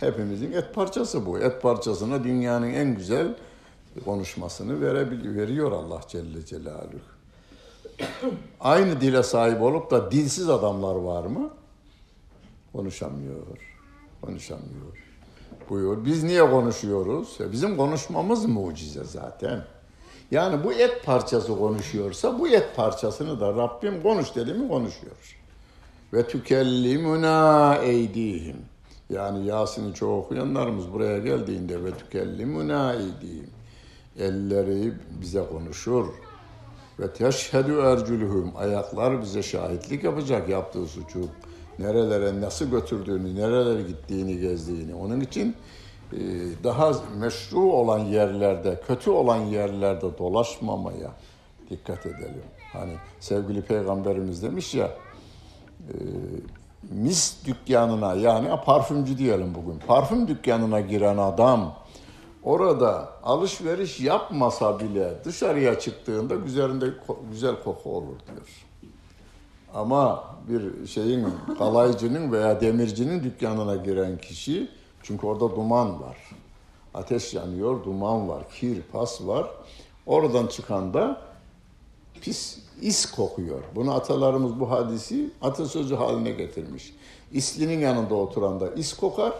hepimizin et parçası bu. Et parçasına dünyanın en güzel konuşmasını verebiliyor, veriyor Allah Celle Celaluhu. Aynı dile sahip olup da dilsiz adamlar var mı? Konuşamıyor. Konuşamıyor. Buyur. Biz niye konuşuyoruz? Ya bizim konuşmamız mucize zaten. Yani bu et parçası konuşuyorsa bu et parçasını da Rabbim konuş dedi mi konuşuyor. Ve tükellimuna eydihim. Yani Yasin'i çok okuyanlarımız buraya geldiğinde ve tükellimuna eydihim. Elleri bize konuşur. Ve teşhedü ercülühüm. Ayaklar bize şahitlik yapacak yaptığı suçu. Nerelere nasıl götürdüğünü, nerelere gittiğini, gezdiğini. Onun için daha meşru olan yerlerde, kötü olan yerlerde dolaşmamaya dikkat edelim. Hani sevgili peygamberimiz demiş ya, e, mis dükkanına yani parfümcü diyelim bugün. Parfüm dükkanına giren adam orada alışveriş yapmasa bile dışarıya çıktığında üzerinde güzel koku olur diyor. Ama bir şeyin kalaycının veya demircinin dükkanına giren kişi çünkü orada duman var. Ateş yanıyor, duman var, kir, pas var. Oradan çıkan da pis is kokuyor. Bunu atalarımız bu hadisi atasözü haline getirmiş. İslinin yanında oturan da is kokar,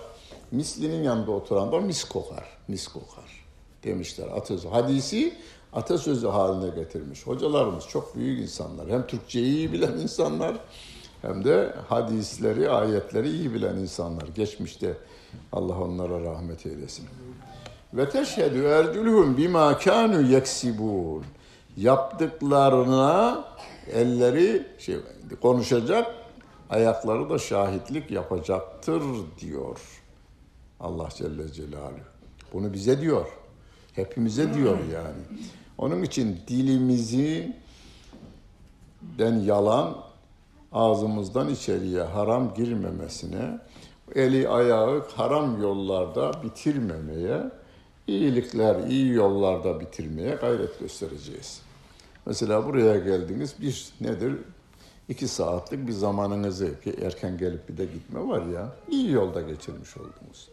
mislinin yanında oturan da mis kokar, mis kokar demişler atasözü. Hadisi atasözü haline getirmiş. Hocalarımız çok büyük insanlar. Hem Türkçeyi iyi bilen insanlar hem de hadisleri, ayetleri iyi bilen insanlar. Geçmişte Allah onlara rahmet eylesin. Ve teşhedü ercülhum bima kanu yeksibun. Yaptıklarına elleri şey konuşacak, ayakları da şahitlik yapacaktır diyor. Allah Celle Celaluhu. Bunu bize diyor. Hepimize diyor yani. Onun için dilimizi den yalan ağzımızdan içeriye haram girmemesine, eli ayağı haram yollarda bitirmemeye, iyilikler iyi yollarda bitirmeye gayret göstereceğiz. Mesela buraya geldiniz bir nedir? İki saatlik bir zamanınızı ki erken gelip bir de gitme var ya iyi yolda geçirmiş oldunuz.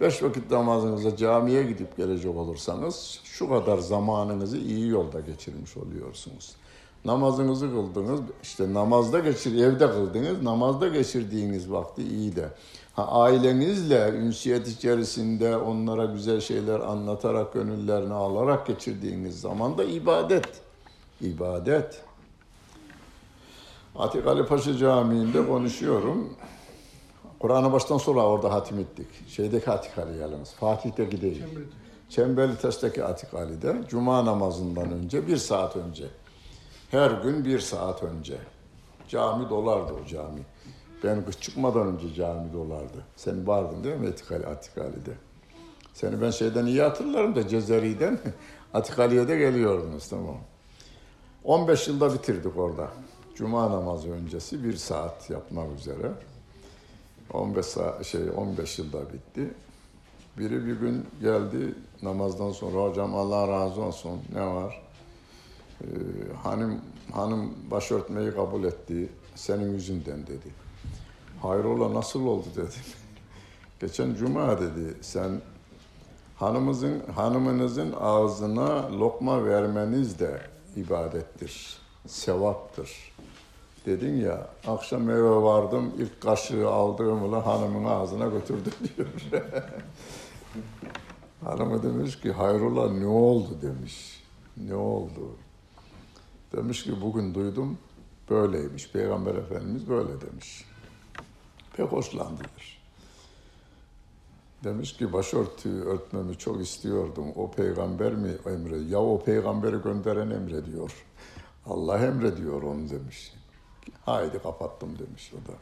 Beş vakit namazınıza camiye gidip gelecek olursanız şu kadar zamanınızı iyi yolda geçirmiş oluyorsunuz. Namazınızı kıldınız, işte namazda geçir, evde kıldınız, namazda geçirdiğiniz vakti iyi de. Ha, ailenizle ünsiyet içerisinde onlara güzel şeyler anlatarak, gönüllerini alarak geçirdiğiniz zaman da ibadet. İbadet. Atik Ali Paşa Camii'nde konuşuyorum. Kur'an'ı baştan sonra orada hatim ettik. Şeydeki Atik Ali yalnız. Fatih'teki değil. Çemberli. Çemberli Taş'taki Atik Ali'de Cuma namazından önce bir saat önce. Her gün bir saat önce. Cami dolardı o cami. Ben kış çıkmadan önce cami dolardı. Sen vardın değil mi Atik Ali, Atik Ali'de? Seni ben şeyden iyi hatırlarım da Cezeri'den *laughs* Atik Ali'ye de geliyordunuz tamam. 15 yılda bitirdik orada. Cuma namazı öncesi bir saat yapmak üzere. 15 saat, şey 15 yılda bitti. Biri bir gün geldi namazdan sonra hocam Allah razı olsun ne var? Ee, hanım hanım başörtmeyi kabul etti. senin yüzünden dedi. Hayrola nasıl oldu dedim. *laughs* Geçen cuma dedi sen hanımızın hanımınızın ağzına lokma vermeniz de ibadettir, sevaptır. Dedin ya akşam eve vardım ilk kaşığı aldığımla hanımın ağzına götürdüm *laughs* diyor. Hanımı demiş ki hayrola ne oldu demiş. Ne oldu? Demiş ki bugün duydum böyleymiş. Peygamber Efendimiz böyle demiş. Pek hoşlandılar. Demiş ki başörtüyü örtmemi çok istiyordum. O peygamber mi emre? Ya o peygamberi gönderen emrediyor. Allah emrediyor onu demiş. Haydi kapattım demiş o da.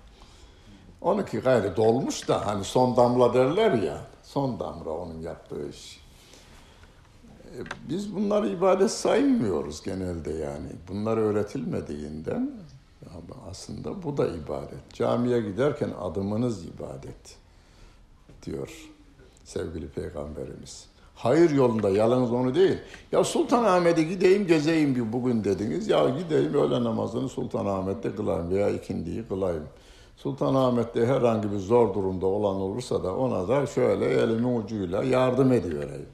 Onunki gayrı dolmuş da hani son damla derler ya. Son damla onun yaptığı iş. E, Biz bunları ibadet saymıyoruz genelde yani. Bunlar öğretilmediğinden ama aslında bu da ibadet. Camiye giderken adımınız ibadet diyor sevgili peygamberimiz. Hayır yolunda yalnız onu değil. Ya Sultanahmet'e gideyim gezeyim bir bugün dediniz. Ya gideyim öğle namazını Sultanahmet'te kılayım veya ikindiyi kılayım. Sultanahmet'te herhangi bir zor durumda olan olursa da ona da şöyle elimin ucuyla yardım edivereyim.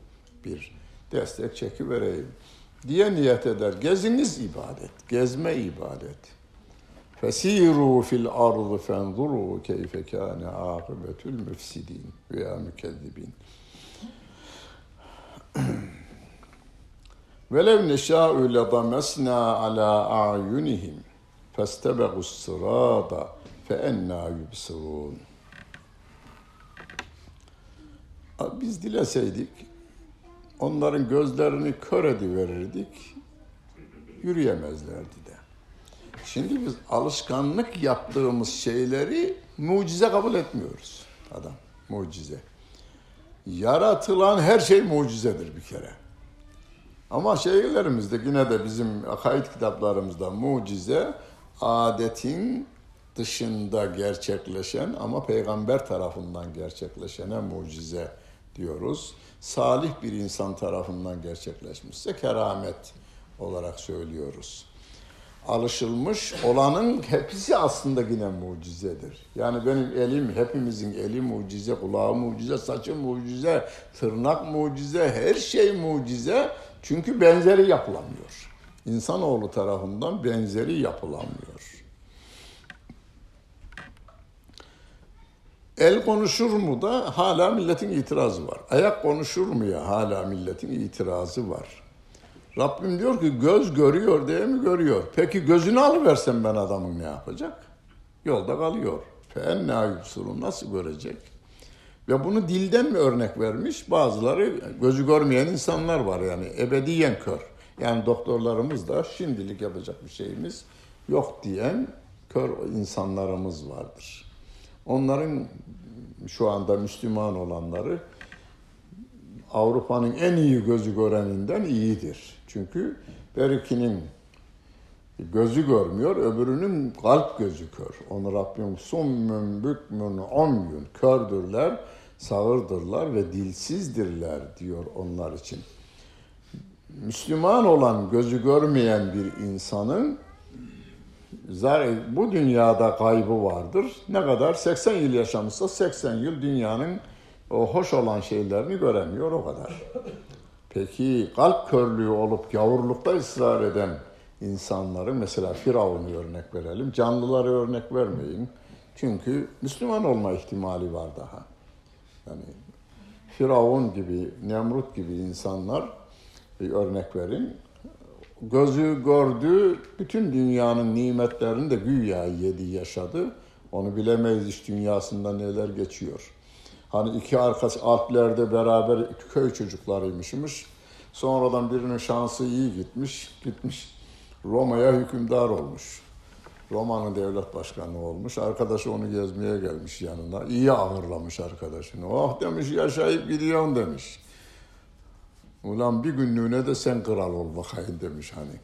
Bir destek çekivereyim diye niyet eder. Geziniz ibadet, gezme ibadet. Fesiru fil ardı fenzuru keyfe kâne âkıbetül müfsidin veya mükezzibin. Velev neşâ'u ledamesnâ alâ a'yunihim festebegus sırâda fe ennâ yubsirûn. Biz dileseydik onların gözlerini kör ediverirdik, yürüyemezlerdi de. Şimdi biz alışkanlık yaptığımız şeyleri mucize kabul etmiyoruz. Adam mucize. Yaratılan her şey mucizedir bir kere. Ama şeylerimizde yine de bizim akaid kitaplarımızda mucize adetin dışında gerçekleşen ama peygamber tarafından gerçekleşene mucize diyoruz. Salih bir insan tarafından gerçekleşmişse keramet olarak söylüyoruz alışılmış olanın hepsi aslında yine mucizedir. Yani benim elim, hepimizin eli mucize, kulağı mucize, saçı mucize, tırnak mucize, her şey mucize. Çünkü benzeri yapılamıyor. İnsanoğlu tarafından benzeri yapılamıyor. El konuşur mu da hala milletin itirazı var. Ayak konuşur mu ya hala milletin itirazı var. Rabbim diyor ki göz görüyor diye mi görüyor? Peki gözünü alıversem ben adamın ne yapacak? Yolda kalıyor. Fenna yubsurun nasıl görecek? Ve bunu dilden mi örnek vermiş? Bazıları gözü görmeyen insanlar var yani ebediyen kör. Yani doktorlarımız da şimdilik yapacak bir şeyimiz yok diyen kör insanlarımız vardır. Onların şu anda Müslüman olanları Avrupa'nın en iyi gözü göreninden iyidir. Çünkü berikinin gözü görmüyor, öbürünün kalp gözü kör. Onu Rabbim summün bükmün omyun, kördürler, sağırdırlar ve dilsizdirler diyor onlar için. Müslüman olan gözü görmeyen bir insanın bu dünyada kaybı vardır. Ne kadar? 80 yıl yaşamışsa 80 yıl dünyanın o hoş olan şeylerini göremiyor o kadar. Peki kalp körlüğü olup gavurlukta ısrar eden insanları mesela Firavun'u örnek verelim. Canlıları örnek vermeyin. Çünkü Müslüman olma ihtimali var daha. Yani Firavun gibi, Nemrut gibi insanlar bir örnek verin. Gözü gördü, bütün dünyanın nimetlerini de güya yedi, yaşadı. Onu bilemeyiz iş dünyasında neler geçiyor. Hani iki arkadaş Alplerde beraber köy çocuklarıymışmış. Sonradan birinin şansı iyi gitmiş, gitmiş Roma'ya hükümdar olmuş. Roma'nın devlet başkanı olmuş. Arkadaşı onu gezmeye gelmiş yanına. İyi ağırlamış arkadaşını. Oh demiş yaşayıp gidiyorsun demiş. Ulan bir günlüğüne de sen kral ol bakayım demiş hani.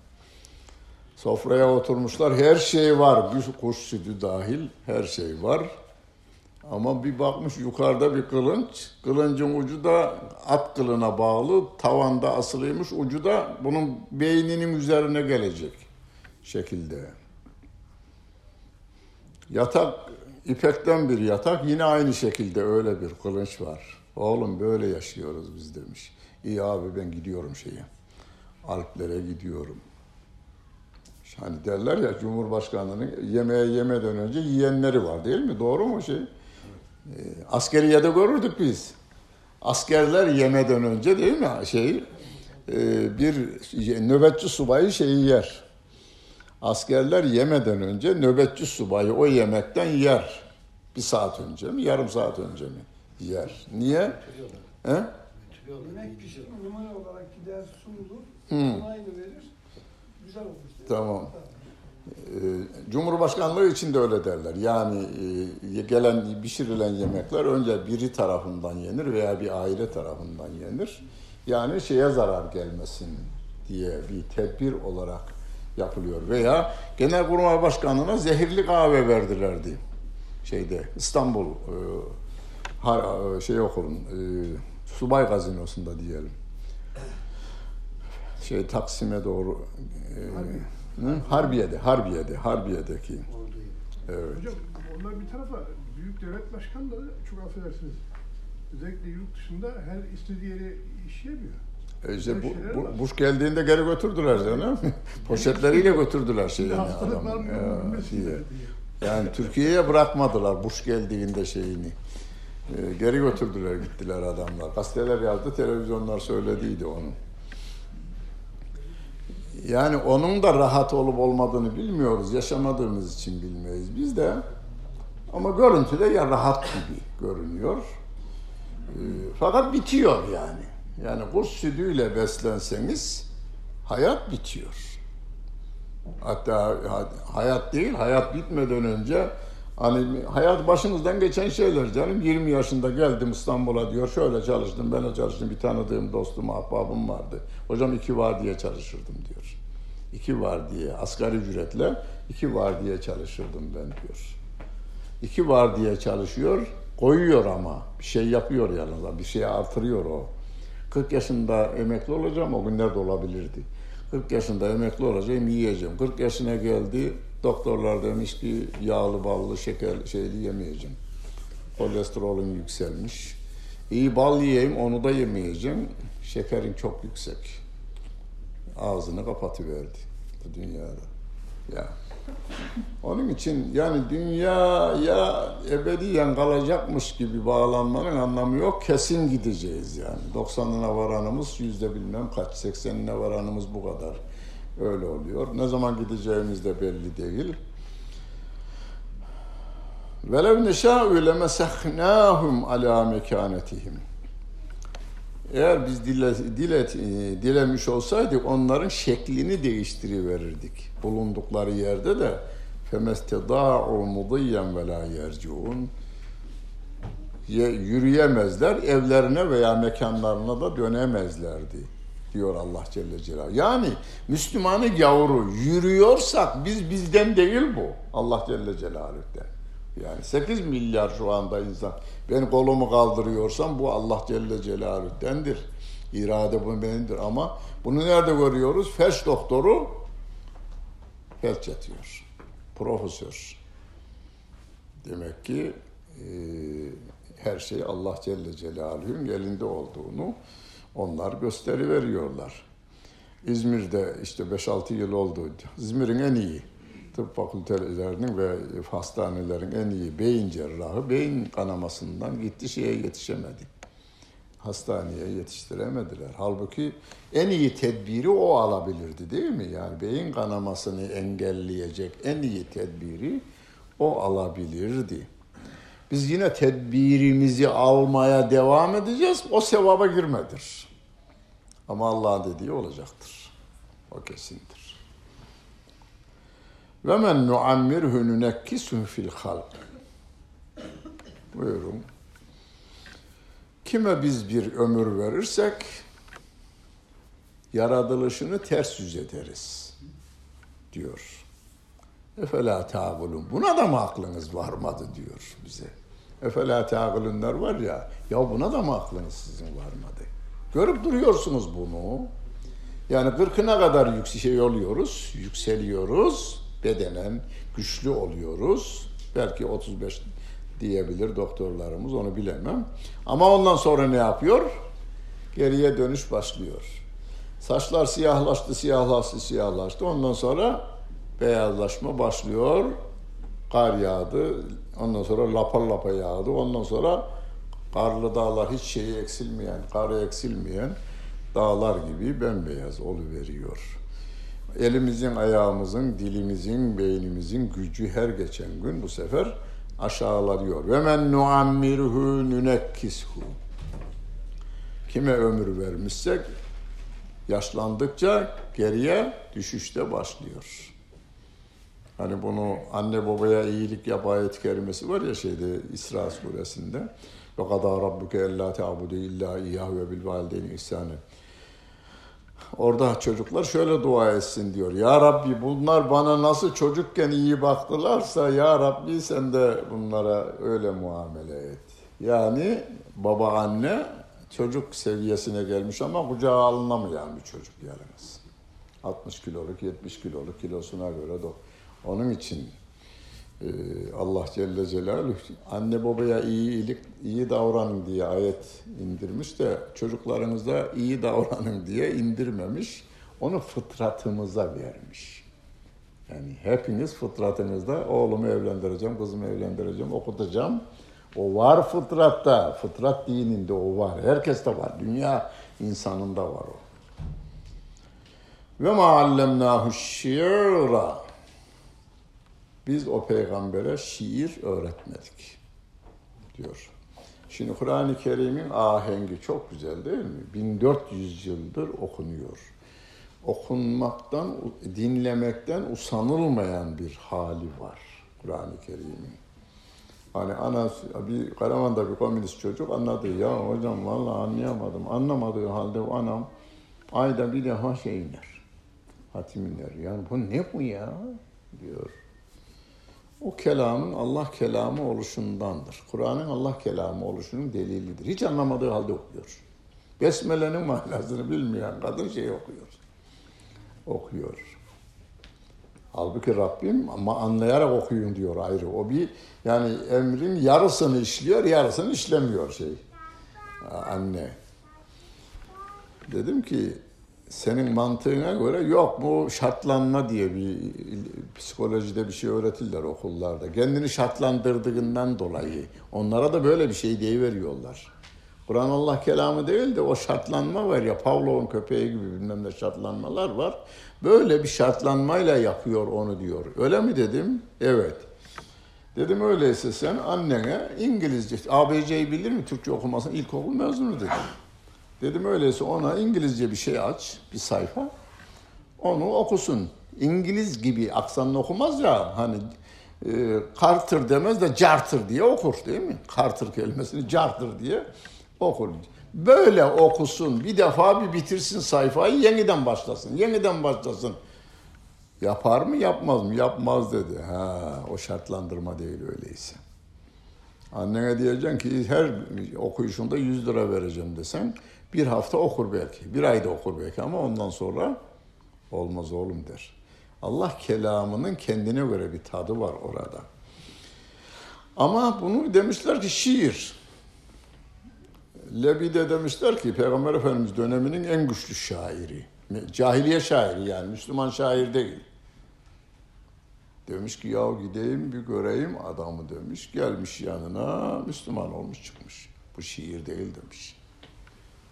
Sofraya oturmuşlar. Her şey var. Kuş sütü dahil her şey var. Ama bir bakmış yukarıda bir kılınç. Kılıncın ucu da at kılına bağlı. Tavanda asılıymış. Ucu da bunun beyninin üzerine gelecek şekilde. Yatak ipekten bir yatak yine aynı şekilde öyle bir kılınç var. Oğlum böyle yaşıyoruz biz demiş. İyi abi ben gidiyorum şeye. Alplere gidiyorum. Hani derler ya Cumhurbaşkanlığının yemeğe yemeden önce yiyenleri var değil mi? Doğru mu şey? Ee, askeriyede görürdük biz. Askerler yemeden önce değil mi şey e, bir nöbetçi subayı şeyi yer. Askerler yemeden önce nöbetçi subayı o yemekten yer. Bir saat önce mi, yarım saat önce mi yer. Niye? He? Yemek pişir, numara olarak gider sunulur, Hı. aynı verir, güzel olur işte. Tamam. Cumhurbaşkanlığı için de öyle derler. Yani e, gelen pişirilen yemekler önce biri tarafından yenir veya bir aile tarafından yenir. Yani şeye zarar gelmesin diye bir tedbir olarak yapılıyor. Veya Genelkurmay Başkanlığı'na zehirli kahve verdilerdi. Şeyde İstanbul e, e, şey okulun subay gazinosunda diyelim. Şey Taksim'e doğru e, Hı? Harbiye'de, Harbiye'de, Harbiye'deki. Evet. Hocam onlar bir tarafa büyük devlet başkanları çok affedersiniz. Özellikle yurt dışında her istediği yere işleyemiyor. E işte bu, bu. Bush geldiğinde geri götürdüler canım. *laughs* Poşetleriyle götürdüler var adamın. mı? Ya, diye. Yani Türkiye'ye bırakmadılar Bush geldiğinde şeyini. E, geri götürdüler gittiler adamlar. Gazeteler yazdı, televizyonlar söylediydi onu. Yani onun da rahat olup olmadığını bilmiyoruz. Yaşamadığımız için bilmeyiz biz de. Ama görüntüde ya rahat gibi görünüyor. E, fakat bitiyor yani. Yani kuş sütüyle beslenseniz hayat bitiyor. Hatta ha- hayat değil, hayat bitmeden önce hani hayat başınızdan geçen şeyler canım. 20 yaşında geldim İstanbul'a diyor. Şöyle çalıştım, böyle çalıştım. Bir tanıdığım dostum, ahbabım vardı. Hocam iki var diye çalışırdım diyor. İki var diye, asgari ücretle iki var diye çalışırdım ben diyor. İki var diye çalışıyor, koyuyor ama. Bir şey yapıyor yanında, bir şey artırıyor o. 40 yaşında emekli olacağım, o günler de olabilirdi. 40 yaşında emekli olacağım, yiyeceğim. 40 yaşına geldi, doktorlar demiş ki yağlı, ballı, şeker şeyli yemeyeceğim. Kolesterolün yükselmiş. İyi bal yiyeyim, onu da yemeyeceğim. Şekerin çok yüksek. Ağzını kapatıverdi bu dünyada. Ya. Onun için yani dünyaya ebediyen kalacakmış gibi bağlanmanın anlamı yok. Kesin gideceğiz yani. 90'ına varanımız yüzde bilmem kaç, 80'ine varanımız bu kadar. Öyle oluyor. Ne zaman gideceğimiz de belli değil. Velev neşâ'ü lemesehnâhum alâ mekânetihim. Eğer biz dile, dile, dilemiş olsaydık onların şeklini değiştiriverirdik. Bulundukları yerde de femestedâ'u mudiyyen ve lâ yürüyemezler, evlerine veya mekanlarına da dönemezlerdi diyor Allah Celle Celaluhu. Yani Müslümanı yavru yürüyorsak biz bizden değil bu. Allah Celle Celaluhu'den. Yani 8 milyar şu anda insan. Ben kolumu kaldırıyorsam bu Allah Celle Celaluhu'dendir. İrade bu benimdir ama bunu nerede görüyoruz? Felç doktoru felç yatıyor. Profesör. Demek ki e, her şey Allah Celle Celaluhu'nun elinde olduğunu onlar gösteri veriyorlar. İzmir'de işte 5-6 yıl oldu. İzmir'in en iyi tıp fakültelerinin ve hastanelerin en iyi beyin cerrahı beyin kanamasından gitti şeye yetişemedi. Hastaneye yetiştiremediler. Halbuki en iyi tedbiri o alabilirdi değil mi? Yani beyin kanamasını engelleyecek en iyi tedbiri o alabilirdi. Biz yine tedbirimizi almaya devam edeceğiz. O sevaba girmedir. Ama Allah'ın dediği olacaktır. O kesindir. Ve men nuammirhu nunekkisuhu fil halk. Buyurun. Kime biz bir ömür verirsek yaratılışını ters yüz ederiz diyor. Efela ta'gulun. Buna da mı aklınız varmadı diyor bize. Efela ta'gulunlar var ya, ya buna da mı aklınız sizin varmadı? Görüp duruyorsunuz bunu. Yani kırkına kadar yüksek oluyoruz, yükseliyoruz, bedenen güçlü oluyoruz. Belki 35 diyebilir doktorlarımız onu bilemem. Ama ondan sonra ne yapıyor? Geriye dönüş başlıyor. Saçlar siyahlaştı, siyahlaştı, siyahlaştı. Ondan sonra beyazlaşma başlıyor. Kar yağdı. Ondan sonra lapa lapa yağdı. Ondan sonra karlı dağlar hiç şeyi eksilmeyen, karı eksilmeyen dağlar gibi bembeyaz oluveriyor. Elimizin, ayağımızın, dilimizin, beynimizin gücü her geçen gün bu sefer aşağılanıyor. Ve men nuammirhu nunekkishu. Kime ömür vermişsek yaşlandıkça geriye düşüşte başlıyor. Hani bunu anne babaya iyilik yap ayet kerimesi var ya şeyde İsra suresinde. Ve kadâ rabbuke ellâ te'abudu illâ iyyâhu ve bil valideyni ihsâne. Orada çocuklar şöyle dua etsin diyor. Ya Rabbi bunlar bana nasıl çocukken iyi baktılarsa Ya Rabbi sen de bunlara öyle muamele et. Yani baba anne çocuk seviyesine gelmiş ama kucağa alınamayan bir çocuk yalnız. 60 kiloluk, 70 kiloluk kilosuna göre de onun için Allah Celle Celaluhu anne babaya iyi iyilik iyi davranın diye ayet indirmiş de çocuklarınıza iyi davranın diye indirmemiş. Onu fıtratımıza vermiş. Yani hepiniz fıtratınızda oğlumu evlendireceğim, kızımı evlendireceğim, okutacağım. O var fıtratta, fıtrat dininde o var. Herkeste var. Dünya insanında var o. Ve ma allemnahu şiira. Biz o peygambere şiir öğretmedik diyor. Şimdi Kur'an-ı Kerim'in ahengi çok güzel değil mi? 1400 yıldır okunuyor. Okunmaktan, dinlemekten usanılmayan bir hali var Kur'an-ı Kerim'in. Hani ana, bir Karaman'da bir komünist çocuk anladı. Ya hocam vallahi anlayamadım. Anlamadığı halde o anam ayda bir defa şey iner. Hatim iner. Yani bu ne bu ya? diyor. O kelamın Allah kelamı oluşundandır. Kur'an'ın Allah kelamı oluşunun delilidir. Hiç anlamadığı halde okuyor. Besmele'nin manasını bilmeyen kadın şey okuyor. Okuyor. Halbuki Rabbim ama anlayarak okuyun diyor ayrı. O bir yani emrin yarısını işliyor, yarısını işlemiyor şey. Anne. Dedim ki senin mantığına göre yok bu şartlanma diye bir psikolojide bir şey öğretirler okullarda. Kendini şartlandırdığından dolayı onlara da böyle bir şey diye veriyorlar. Kur'an Allah kelamı değil de o şartlanma var ya Pavlov'un köpeği gibi bilmem ne şartlanmalar var. Böyle bir şartlanmayla yapıyor onu diyor. Öyle mi dedim? Evet. Dedim öyleyse sen annene İngilizce, ABC'yi bilir mi Türkçe okumasını ilkokul mezunu dedim. Dedim öyleyse ona İngilizce bir şey aç, bir sayfa. Onu okusun. İngiliz gibi aksanını okumaz ya hani e, Carter demez de Carter diye okur değil mi? Carter kelimesini Carter diye okur. Böyle okusun. Bir defa bir bitirsin sayfayı yeniden başlasın. Yeniden başlasın. Yapar mı yapmaz mı? Yapmaz dedi. Ha, o şartlandırma değil öyleyse. Annene diyeceksin ki her okuyuşunda 100 lira vereceğim desen bir hafta okur belki, bir ayda okur belki ama ondan sonra olmaz oğlum der. Allah kelamının kendine göre bir tadı var orada. Ama bunu demişler ki şiir. Lebi'de demişler ki Peygamber Efendimiz döneminin en güçlü şairi. Cahiliye şairi yani Müslüman şair değil. Demiş ki ya gideyim bir göreyim adamı demiş. Gelmiş yanına Müslüman olmuş çıkmış. Bu şiir değil demiş.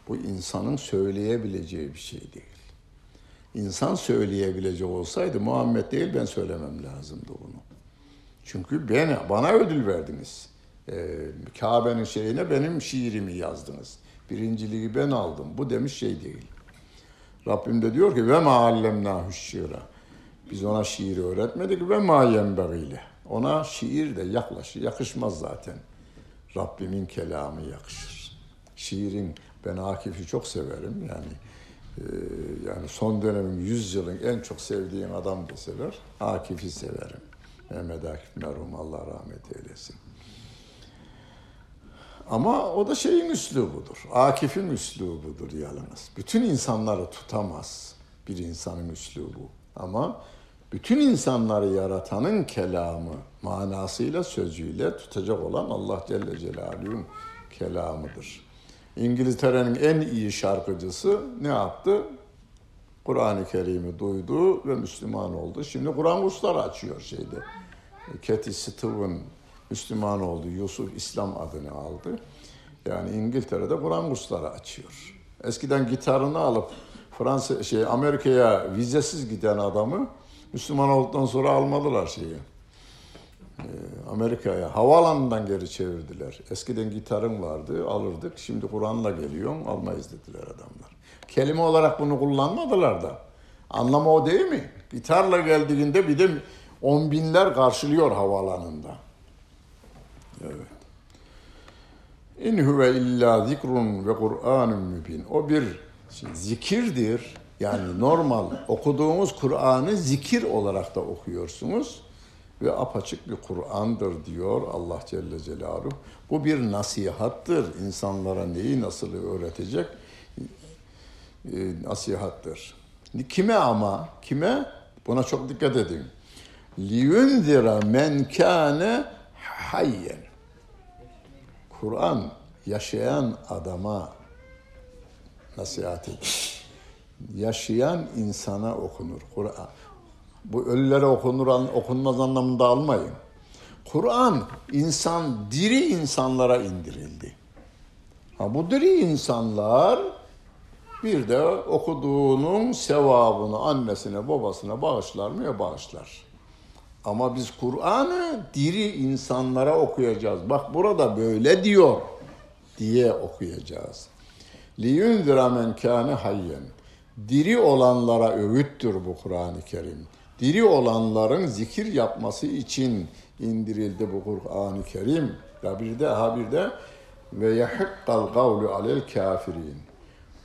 Bu insanın söyleyebileceği bir şey değil. İnsan söyleyebilecek olsaydı Muhammed değil ben söylemem lazımdı bunu. Çünkü beni, bana ödül verdiniz. Ee, Kabe'nin şeyine benim şiirimi yazdınız. Birinciliği ben aldım. Bu demiş şey değil. Rabbim de diyor ki ve ma allemnahu şiira. Biz ona şiiri öğretmedik ve ma yenbeğiyle. Ona şiir de yaklaş, yakışmaz zaten. Rabbimin kelamı yakışır. Şiirin ben Akif'i çok severim yani. E, yani son dönemin 100 yılın en çok sevdiğim adam deseler Akif'i severim. Mehmet Akif merhum Allah rahmet eylesin. Ama o da şeyin üslubudur. Akif'in üslubudur yalnız. Bütün insanları tutamaz bir insanın üslubu. Ama bütün insanları yaratanın kelamı manasıyla sözüyle tutacak olan Allah Celle Celaluhu'nun kelamıdır. İngiltere'nin en iyi şarkıcısı ne yaptı? Kur'an-ı Kerim'i duydu ve Müslüman oldu. Şimdi Kur'an kursları açıyor şeyde. Cathy Steven Müslüman oldu. Yusuf İslam adını aldı. Yani İngiltere'de Kur'an kursları açıyor. Eskiden gitarını alıp Fransa şey Amerika'ya vizesiz giden adamı Müslüman olduktan sonra almadılar şeyi. Ee, Amerika'ya havaalanından geri çevirdiler. Eskiden gitarın vardı, alırdık. Şimdi Kur'an'la geliyorsun, almayız dediler adamlar. Kelime olarak bunu kullanmadılar da. Anlamı o değil mi? Gitarla geldiğinde bir de on binler karşılıyor havaalanında. Evet. İn huve illa zikrun ve Kur'anun mübin. O bir şey, zikirdir. Yani normal okuduğumuz Kur'an'ı zikir olarak da okuyorsunuz Ve apaçık bir Kur'an'dır diyor Allah Celle Celaluhu. Bu bir nasihattır. İnsanlara neyi nasıl öğretecek? E, nasihattır. Kime ama? Kime? Buna çok dikkat edin. لِيُنْذِرَ مَنْ كَانَ hayyen. Kur'an yaşayan adama nasihat eder. Yaşayan insana okunur Kur'an. Bu ölülere okunur, okunmaz anlamında almayın. Kur'an insan, diri insanlara indirildi. Ha, bu diri insanlar bir de okuduğunun sevabını annesine babasına bağışlar mı? Ya bağışlar. Ama biz Kur'an'ı diri insanlara okuyacağız. Bak burada böyle diyor diye okuyacağız. لِيُنْذِرَ مَنْ كَانَ hayyen. Diri olanlara öğüttür bu Kur'an-ı Kerim. Diri olanların zikir yapması için indirildi bu Kur'an-ı Kerim. Ya bir de ha bir de ve yahikkal kavlu alel kafirin.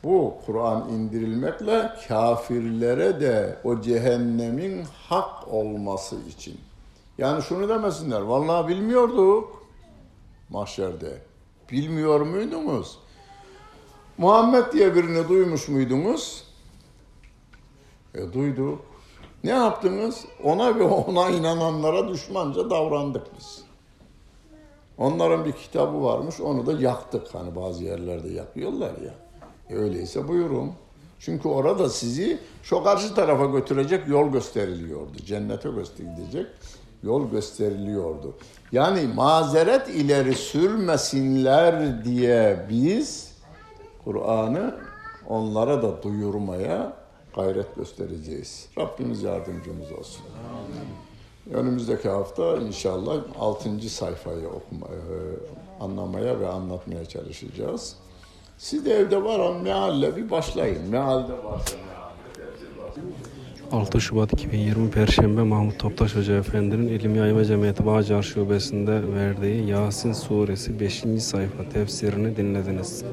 Bu Kur'an indirilmekle kafirlere de o cehennemin hak olması için. Yani şunu demesinler, vallahi bilmiyorduk mahşerde. Bilmiyor muydunuz? Muhammed diye birini duymuş muydunuz? E duyduk. Ne yaptınız? Ona ve ona inananlara düşmanca davrandık biz. Onların bir kitabı varmış, onu da yaktık. Hani bazı yerlerde yakıyorlar ya. E öyleyse buyurun. Çünkü orada sizi şu karşı tarafa götürecek yol gösteriliyordu. Cennete gösterilecek yol gösteriliyordu. Yani mazeret ileri sürmesinler diye biz Kur'an'ı onlara da duyurmaya gayret göstereceğiz. Rabbimiz yardımcımız olsun. Önümüzdeki hafta inşallah 6. sayfayı okuma, e, anlamaya ve anlatmaya çalışacağız. Siz de evde var mealle bir başlayın. Mealde varsa mealle. 6 Şubat 2020 Perşembe Mahmut Toptaş Hoca Efendi'nin İlim Yayma Cemiyeti Bağcar Şubesi'nde verdiği Yasin Suresi 5. sayfa tefsirini dinlediniz.